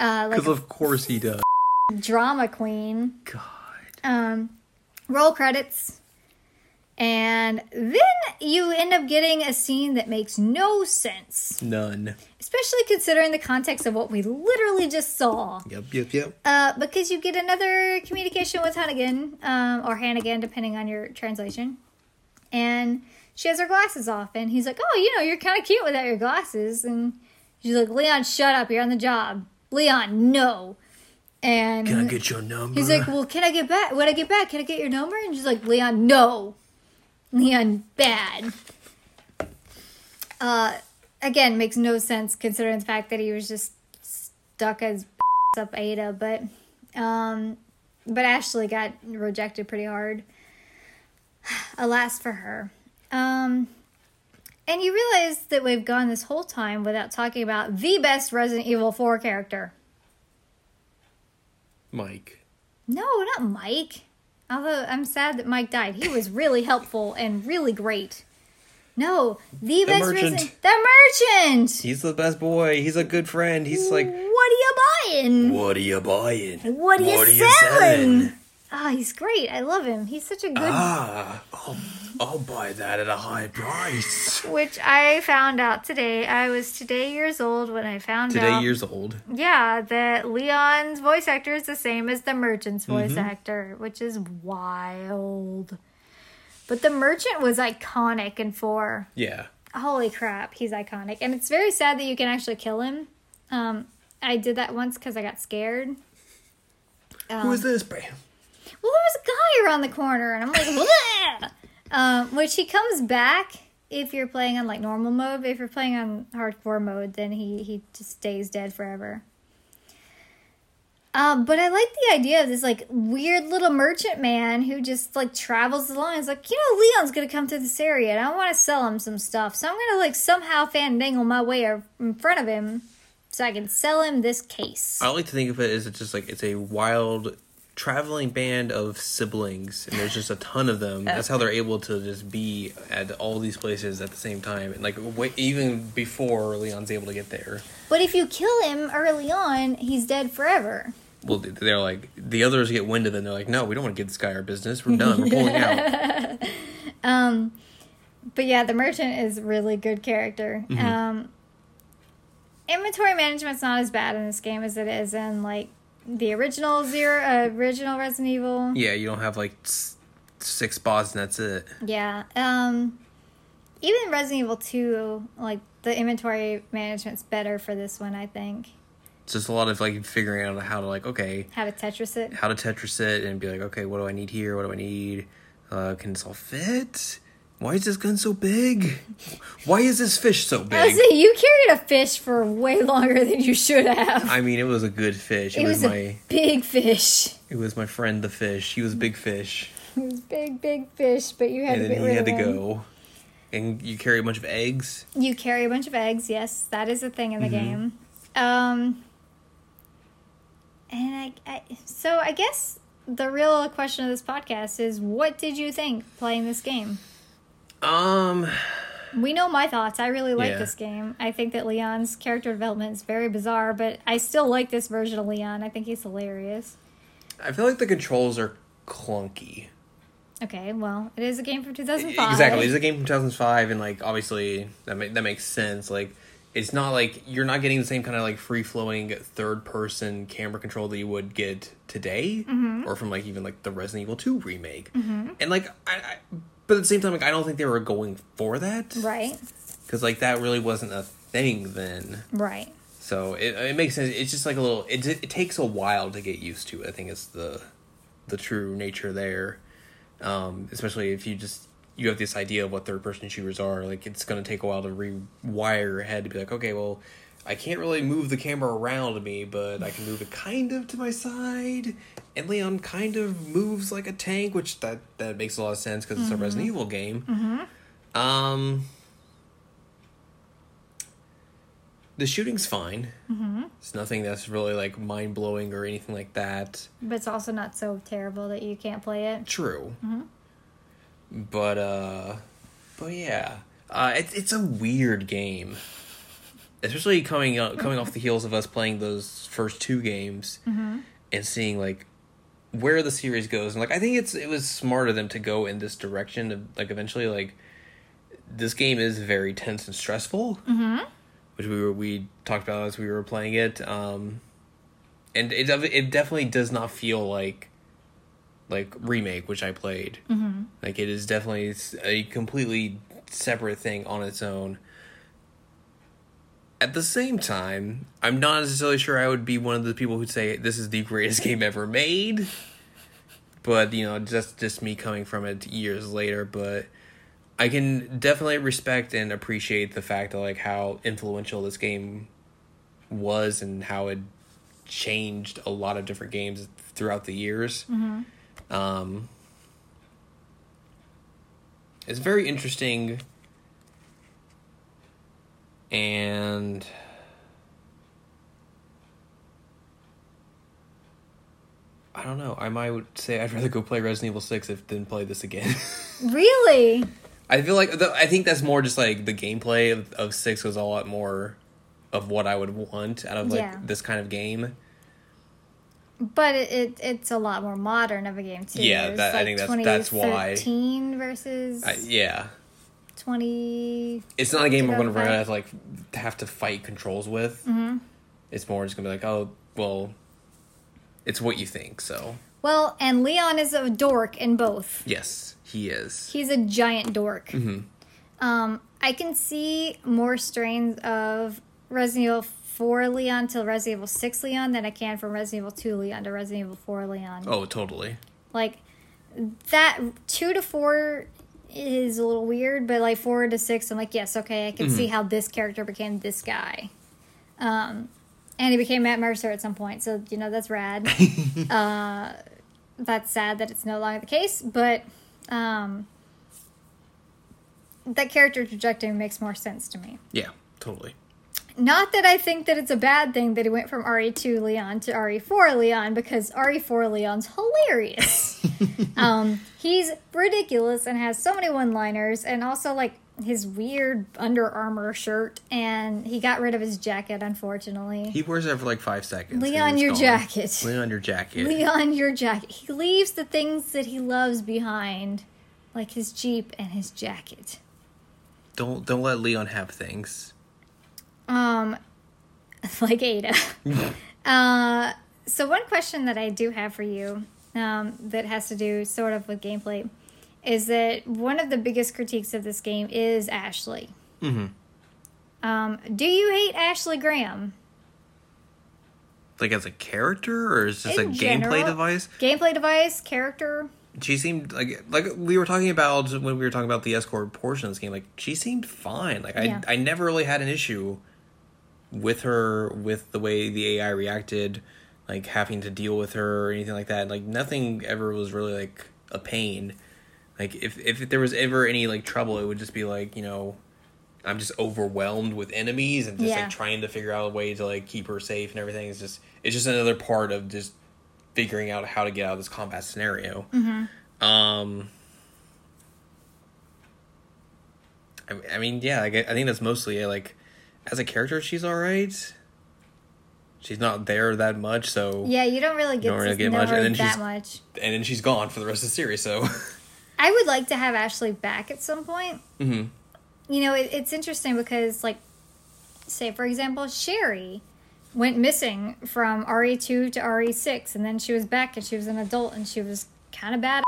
Uh, like Because of course he does. drama queen. God. Um, roll credits. And then you end up getting a scene that makes no sense, None. especially considering the context of what we literally just saw. Yep, yep, yep. Uh, because you get another communication with Hannigan, um, or Hannigan, depending on your translation. And she has her glasses off, and he's like, Oh, you know, you're kind of cute without your glasses. And she's like, Leon, shut up, you're on the job. Leon, no. And Can I get your number? He's like, well, can I get back? When I get back, can I get your number? And she's like, Leon, no. Leon, bad. Uh, again, makes no sense considering the fact that he was just stuck as up Ada, but um, but Ashley got rejected pretty hard. Alas for her. Um, and you realize that we've gone this whole time without talking about the best Resident Evil 4 character. Mike. No, not Mike. Although I'm sad that Mike died. He was really helpful and really great. No, the, best merchant. reason. The merchant. He's the best boy. He's a good friend. He's like, what are you buying? what are you buying? What are you What are selling? you selling? Ah, he's great. I love him. He's such a good. Ah, I'll, I'll buy that at a high price. Which I found out today. I was today years old when I found Today, out. Today years old. Yeah, that Leon's voice actor is the same as the merchant's voice Mm-hmm. actor, which is wild. But the merchant was iconic in four. Yeah. Holy crap, he's iconic. And it's very sad that you can actually kill him. Um, I did that once because I got scared. Um, Who is this? Bam. Well, there was a guy around the corner, and I'm like! um, which he comes back if you're playing on like normal mode. But if you're playing on hardcore mode, then he he just stays dead forever. Um, but I like the idea of this like weird little merchant man who just like travels along. It's like, you know, Leon's gonna come through this area, and I want to sell him some stuff, so I'm gonna like somehow fandangle my way in front of him, so I can sell him this case. I like to think of it as it's just like it's a wild traveling band of siblings, and there's just a ton of them. That's how they're able to just be at all these places at the same time, and like even before Leon's able to get there. But if you kill him early on, he's dead forever. Well, they're like the others get wind of it. and They're like, no, we don't want to give this guy our business. We're done. We're pulling out. Um, but yeah, the merchant is really good character. Mm-hmm. Um, inventory management's not as bad in this game as it is in like the original zero, uh, original Resident Evil. Yeah, you don't have like s- six spots and that's it. Yeah. Um even Resident Evil 2, like the inventory management's better for this one, I think. It's just a lot of like figuring out how to like okay, How to Tetris it. how to Tetris it and be like, okay, what do I need here? What do I need? Uh, can this all fit? Why is this gun so big? Why is this fish so I was big? saying, you carried a fish for way longer than you should have. I mean, it was a good fish. It, it was, was my a big fish. it was my friend the fish. He was big fish, It was big, big fish, but you had and to then he had to go. And you carry a bunch of eggs. You carry a bunch of eggs. Yes, that is a thing in the Mm-hmm. game. Um, and I, I, so I guess the real question of this podcast is, what did you think playing this game? Um, We know my thoughts. I really like Yeah. this game. I think that Leon's character development is very bizarre, but I still like this version of Leon. I think he's hilarious. I feel like the controls are clunky. Okay, well, it is a game from 2005. Exactly, it's a game from 2005, and like obviously that ma- that makes sense. Like, it's not like you're not getting the same kind of like free flowing third person camera control that you would get today, Mm-hmm. or from like even like the Resident Evil 2 remake. And like, I, I, but at the same time, like I don't think they were going for that, Right, Because like that really wasn't a thing then. right. So it it makes sense. It's just like a little. It it takes a while to get used to. I think it's the the true nature there. Um, especially if you just you have this idea of what third person shooters are. Like it's going to take a while to rewire your head to be like, okay, well, I can't really move the camera around me, but I can move it kind of to my side. And Leon kind of moves like a tank, which that that makes a lot of sense because it's a Resident Evil game. Um. The shooting's fine. Mm-hmm. It's nothing that's really like mind blowing or anything like that. But it's also not so terrible that you can't play it. True. But uh, but yeah, uh, it's it's a weird game, especially coming up, coming off the heels of us playing those first two games and seeing like where the series goes. And like I think it's it was smart of them to go in this direction. Of, like eventually, like this game is very tense and stressful, mm-hmm. which we were we talked about as we were playing it. Um, and it it definitely does not feel like like remake which i played mm-hmm. like it is definitely a completely separate thing on its own at the same time i'm not necessarily sure i would be one of the people who'd say this is the greatest game ever made. But you know just just me coming from it years later but i can definitely respect and appreciate the fact of like how influential this game was and how it changed a lot of different games throughout the years. Um, it's very interesting, and I don't know. I might say I'd rather go play Resident Evil Six if than play this again. Really? I feel like the, I think that's more just like the gameplay of, of Six was a lot more of what I would want out of like Yeah. this kind of game. But it, it it's a lot more modern of a game too. Yeah, that- I think that's- that's why. 2013 versus I, yeah, 20. it's not a game we're going to 2005. have to like have to fight controls with. Mm-hmm. It's more just going to be like, oh, well, it's what you think. So Well, and Leon is a dork in both. yes, he is. He's a giant dork. Mm-hmm. Um, I can see more strains of Resident Evil 4 Leon to Resident Evil 6 Leon than I can from Resident Evil 2 Leon to Resident Evil 4 Leon. Oh, totally. Like that 2 to 4 is a little weird, but like 4 to 6 I'm like, yes, okay, I can Mm-hmm. see how this character became this guy. Um and he became Matt Mercer at some point, so you know that's rad. uh that's sad that it's no longer the case, but um that character trajectory makes more sense to me. Yeah, totally. Not that I think that it's a bad thing that he went from RE2 Leon to RE4 Leon because RE4 Leon's hilarious. um, he's ridiculous and has so many one liners and also like his weird Under Armour shirt and he got rid of his jacket unfortunately. He wears that for like five seconds. Leon, your gone. jacket. Leon, your jacket. Leon, your jacket. He leaves the things that he loves behind, like his Jeep and his jacket. Don't don't let Leon have things. Um, like Ada. uh, so one question that I do have for you, um, that has to do sort of with gameplay. is that one of the biggest critiques of this game is Ashley. Mm-hmm. Um, do you hate Ashley Graham? Like as a character, or is this a In gameplay device? Gameplay device, character? She seemed like like we were talking about when we were talking about the escort portion of this game. Like she seemed fine. Like I Yeah. I never really had an issue with her with the way the AI reacted, like having to deal with her or anything like that. Like nothing ever was really like a pain. Like if if there was ever any like trouble, it would just be like you know. I'm just overwhelmed with enemies and just Yeah. like trying to figure out a way to like keep her safe and everything. It's just it's just another part of just figuring out how to get out of this combat scenario. Um, I, I mean, yeah, like, I I think that's mostly it. Like, as a character, she's all right. She's not there that much, so Yeah, you don't really get Don't to really get know much, her and then that she's- much. and then she's gone for the rest of the series. So, I would like to have Ashley back at some point. hmm You know, it, it's interesting because, like, say for example, Sherry went missing from RE2 to RE6, and then she was back and she was an adult and she was kind of bad.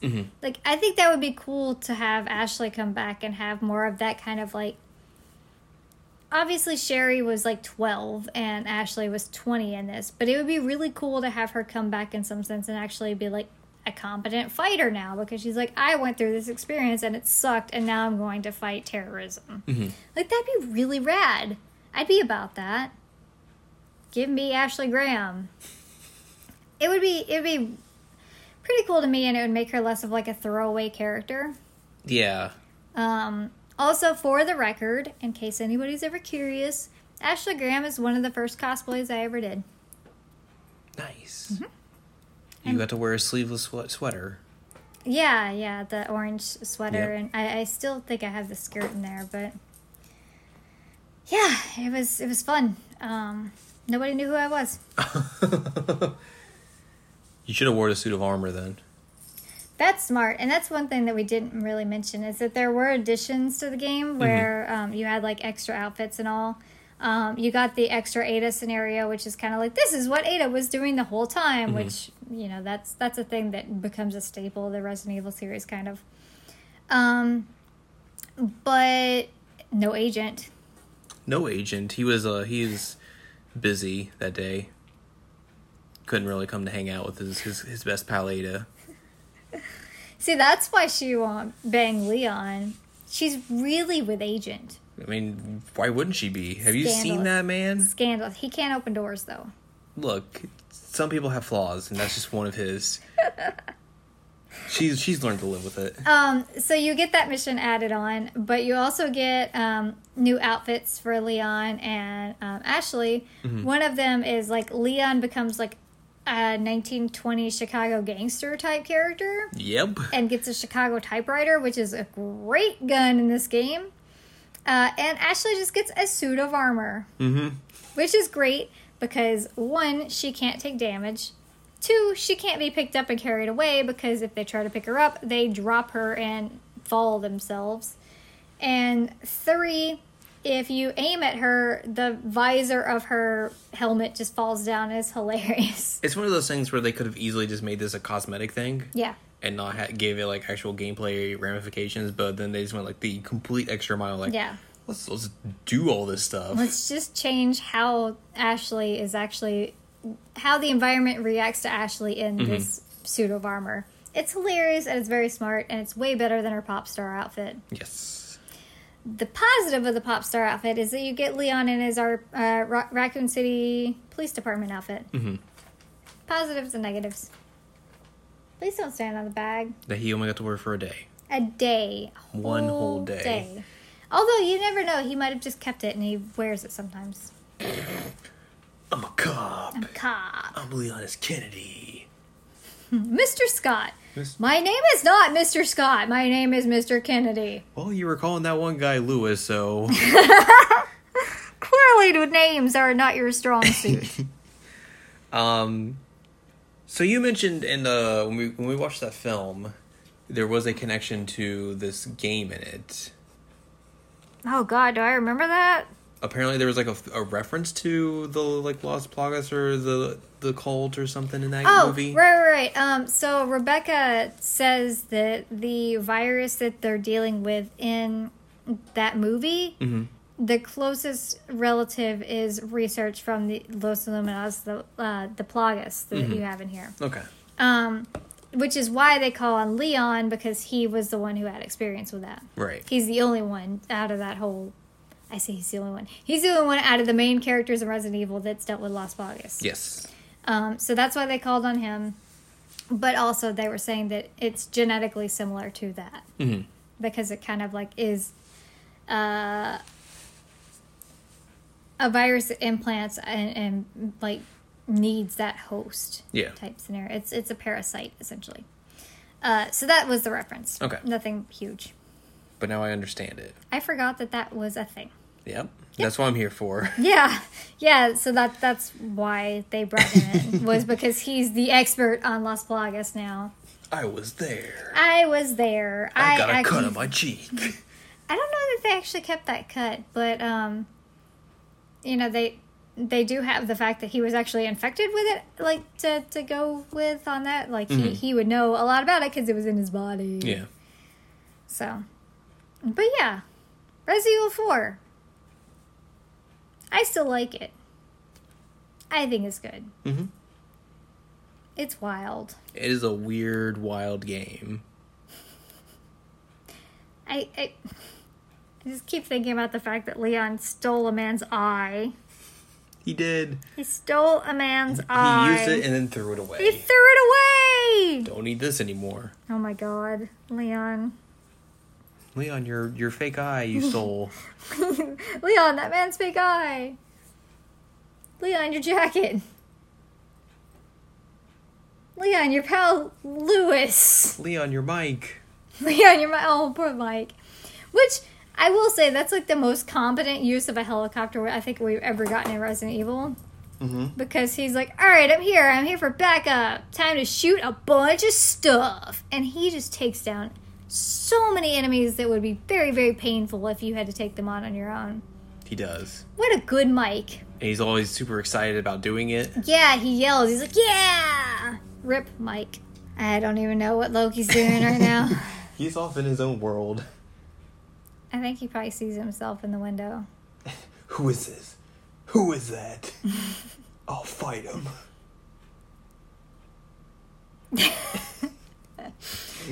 Mhm. Like, I think that would be cool to have Ashley come back and have more of that kind of like. Obviously, Sherry was like 12 and Ashley was 20 in this, but it would be really cool to have her come back in some sense and actually be like a competent fighter now because she's like, I went through this experience and it sucked, and now I'm going to fight terrorism. Mhm. Like, that'd be really rad. I'd be about that. Give me Ashley Graham. It would be, it would be pretty cool to me, and it would make her less of like a throwaway character. yeah, Um, also, for the record, in case anybody's ever curious, Ashley Graham is one of the first cosplays I ever did. nice. Mm-hmm. You got to wear a sleeveless swe- sweater. Yeah, yeah, the orange sweater, Yep. and I, I still think I have the skirt in there, but yeah, it was it was fun. Um, nobody knew who I was. You should have wore a suit of armor then. That's smart, and that's one thing that we didn't really mention is that there were additions to the game where um, you had like extra outfits and all. Um, you got the extra Ada scenario, which is kind of like this is what Ada was doing the whole time, which you know that's that's a thing that becomes a staple of the Resident Evil series, kind of. Um, but no agent. No agent. He was uh he was busy that day. Couldn't really come to hang out with his his, his best pal Ada. See, that's why she won't bang Leon. She's really with agent. I mean, why wouldn't she be? Have you seen that man? Scandal. He can't open doors though. Look, some people have flaws, and that's just one of his. she's she's learned to live with it. Um, so you get that mission added on, but you also get um, new outfits for Leon and um, Ashley. One of them is like Leon becomes like a 1920 Chicago gangster type character Yep. and gets a Chicago typewriter, which is a great gun in this game. Uh, and Ashley just gets a suit of armor, Mm-hmm. which is great because one, she can't take damage. Two, she can't be picked up and carried away because if they try to pick her up, they drop her and fall themselves. And three, if you aim at her, the visor of her helmet just falls down. It's hilarious. It's one of those things where they could have easily just made this a cosmetic thing Yeah. and not ha- gave it like actual gameplay ramifications, but then they just went like the complete extra mile. Like, Yeah. let's let's do all this stuff. Let's just change how Ashley is actually, how the environment reacts to Ashley in mm-hmm. this suit of armor. It's hilarious and it's very smart and it's way better than her pop star outfit. yes. The positive of the pop star outfit is that you get Leon in his our uh, Ra- Raccoon City Police Department outfit. Mhm. Positives and negatives. Please don't stand on the bag. That he only got to wear for a day. A day. A One whole day. Although you never know, he might have just kept it and he wears it sometimes. I'm a cop. I'm a cop. I'm Leon S. Kennedy. Mr. Scott. My name is not Mr. Scott. My name is Mr. Kennedy. Well, you were calling that one guy Lewis, so Clearly, the names are not your strong suit. um, so you mentioned in the when we when we watched that film, there was a connection to this game in it. oh God, do I remember that? Apparently there was like a, a reference to the like Las Plagas or the the cult or something in that Oh, movie. right, right, right. Um, so Rebecca says that the virus that they're dealing with in that movie, Mhm. the closest relative is research from the Los Iluminados, the uh, the Plagas that Mm-hmm. you have in here. Okay. Um, which is why they call on Leon because he was the one who had experience with that. Right. He's the only one out of that whole. I say he's the only one. He's the only one out of the main characters in Resident Evil that's dealt with Las Vegas. Yes. Um, so that's why they called on him. But also, they were saying that it's genetically similar to that hmm because it kind of like is uh, a virus that implants and, and like needs that host Yeah. type scenario. It's it's a parasite essentially. Uh, so that was the reference. Okay. Nothing huge. But now I understand it. I forgot that that was a thing. Yep. That's what I'm here for. Yeah, yeah. So that that's why they brought him in was because he's the expert on Las Plagas now. I was there. I was there. I, got a cut on my cheek. I don't know that they actually kept that cut, but um, you know they they do have the fact that he was actually infected with it, like to to go with on that. Like he Mhm. he would know a lot about it because it was in his body. yeah. So, but yeah, Resident Evil Four. I still like it. I think it's good. hmm It's wild. It is a weird, wild game. I, I I just keep thinking about the fact that Leon stole a man's eye. He did. He stole a man's He eye. He used it and then threw it away. He threw it away. Don't need this anymore. Oh my god, Leon. Leon, your your fake eye you stole. Leon, that man's fake eye. Leon, your jacket. Leon, your pal Lewis. Leon, your mic. Leon, your mic. oh poor Mike. Which I will say that's like the most competent use of a helicopter I think we've ever gotten in Resident Evil. Mm-hmm. Because he's like, Alright, I'm here, I'm here for backup. Time to shoot a bunch of stuff. And he just takes down so many enemies that would be very, very painful if you had to take them on on your own. He does. What a good Mike. And he's always super excited about doing it. Yeah, he yells. He's like, Yeah! Rip Mike. I don't even know what Loki's doing right now. He's off in his own world. I think he probably sees himself in the window. Who is this? Who is that? I'll fight him.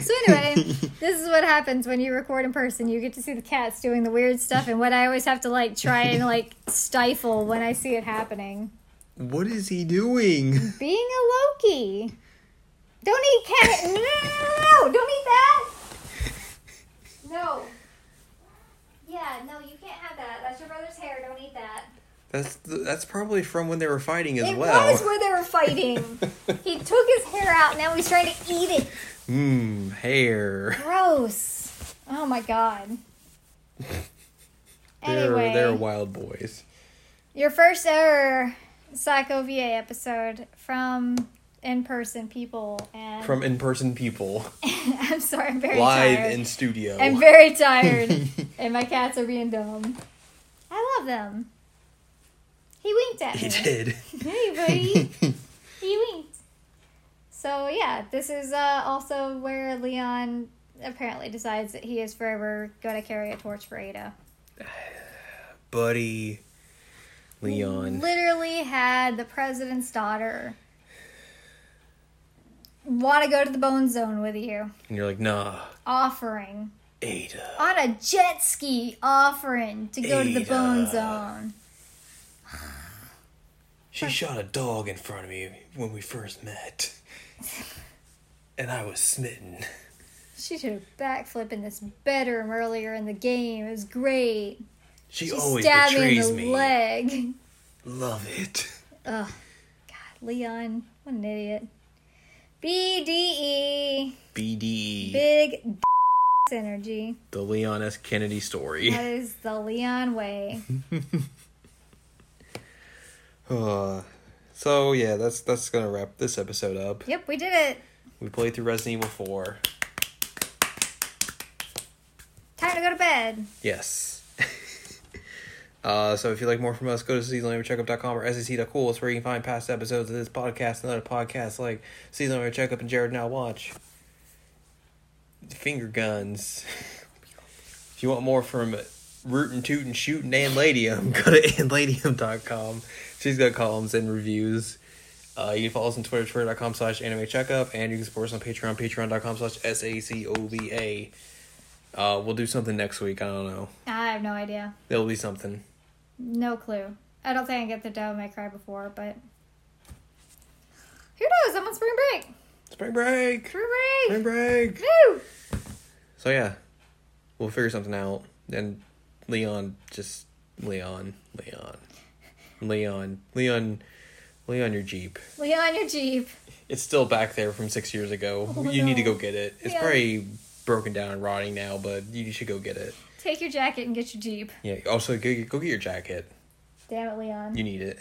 So anyway, this is what happens when you record in person. You get to see the cats doing the weird stuff, and what I always have to like try and like stifle when I see it happening. What is he doing? Being a Loki. Don't eat cat. No, no, no, no, no! Don't eat that. No. Yeah, no, you can't have that. That's your brother's hair. Don't eat that. That's that's probably from when they were fighting as it well. was where they were fighting. he took his hair out. Now he's trying to eat it. Mmm, hair. Gross. Oh my god. Anyway, They're they're wild boys. your first ever Psycho VA episode from in-person people, and From in person people. I'm sorry, I'm very tired. Live tired. in studio. I'm very tired, and my cats are being dumb. I love them. He winked at he me. He did. Hey, buddy. he winked. So yeah, this is uh, also where Leon apparently decides that he is forever going to carry a torch for Ada. Buddy. Leon. Literally had the president's daughter want to go to the bone zone with you, And you're like, nah, offering Ada. on a jet ski, offering to go to the bone zone. She shot a dog in front of me when we first met. And I was smitten. She did a backflip in this bedroom earlier in the game. It was great. She, She always stabbed me in betrays the me. leg. Love it. Ugh. God, Leon, what an idiot. BDE. BDE. Big energy. the Leon S. Kennedy story. That is the Leon way. Uh, so yeah, that's that's gonna wrap this episode up. Yep, we did it. We played through Resident Evil 4. Time to go to bed. Yes. Uh, so if you like more from us, go to seasonalanimecheckup.com or sec.cool. It's where you can find past episodes of this podcast and other podcasts like Seasonal Anime Checkup and Jared Now Watch. Finger guns. if you want more from Rootin' Tootin' Shootin' and Ladium, go to andladium.com. She's got columns and reviews. Uh, you can follow us on Twitter, twitter.com slash anime checkup, and you can support us on Patreon, patreon.com slash S-A-C-O-V-A. Uh, we'll do something next week. I don't know. I have no idea. There'll be something. No clue. I don't think I get the Devil May Cry before, but who knows? I'm on spring break. Spring break! Spring break. Spring break. break! Woo! So yeah, we'll figure something out. And Leon, just Leon, Leon, Leon, Leon, Leon, your Jeep. Leon, your Jeep. It's still back there from six years ago. Oh, you need to go get it. It's Yeah. probably broken down and rotting now, but you should go get it. Take your jacket and get your Jeep. Yeah. Also, go, go get your jacket. Damn it, Leon. You need it.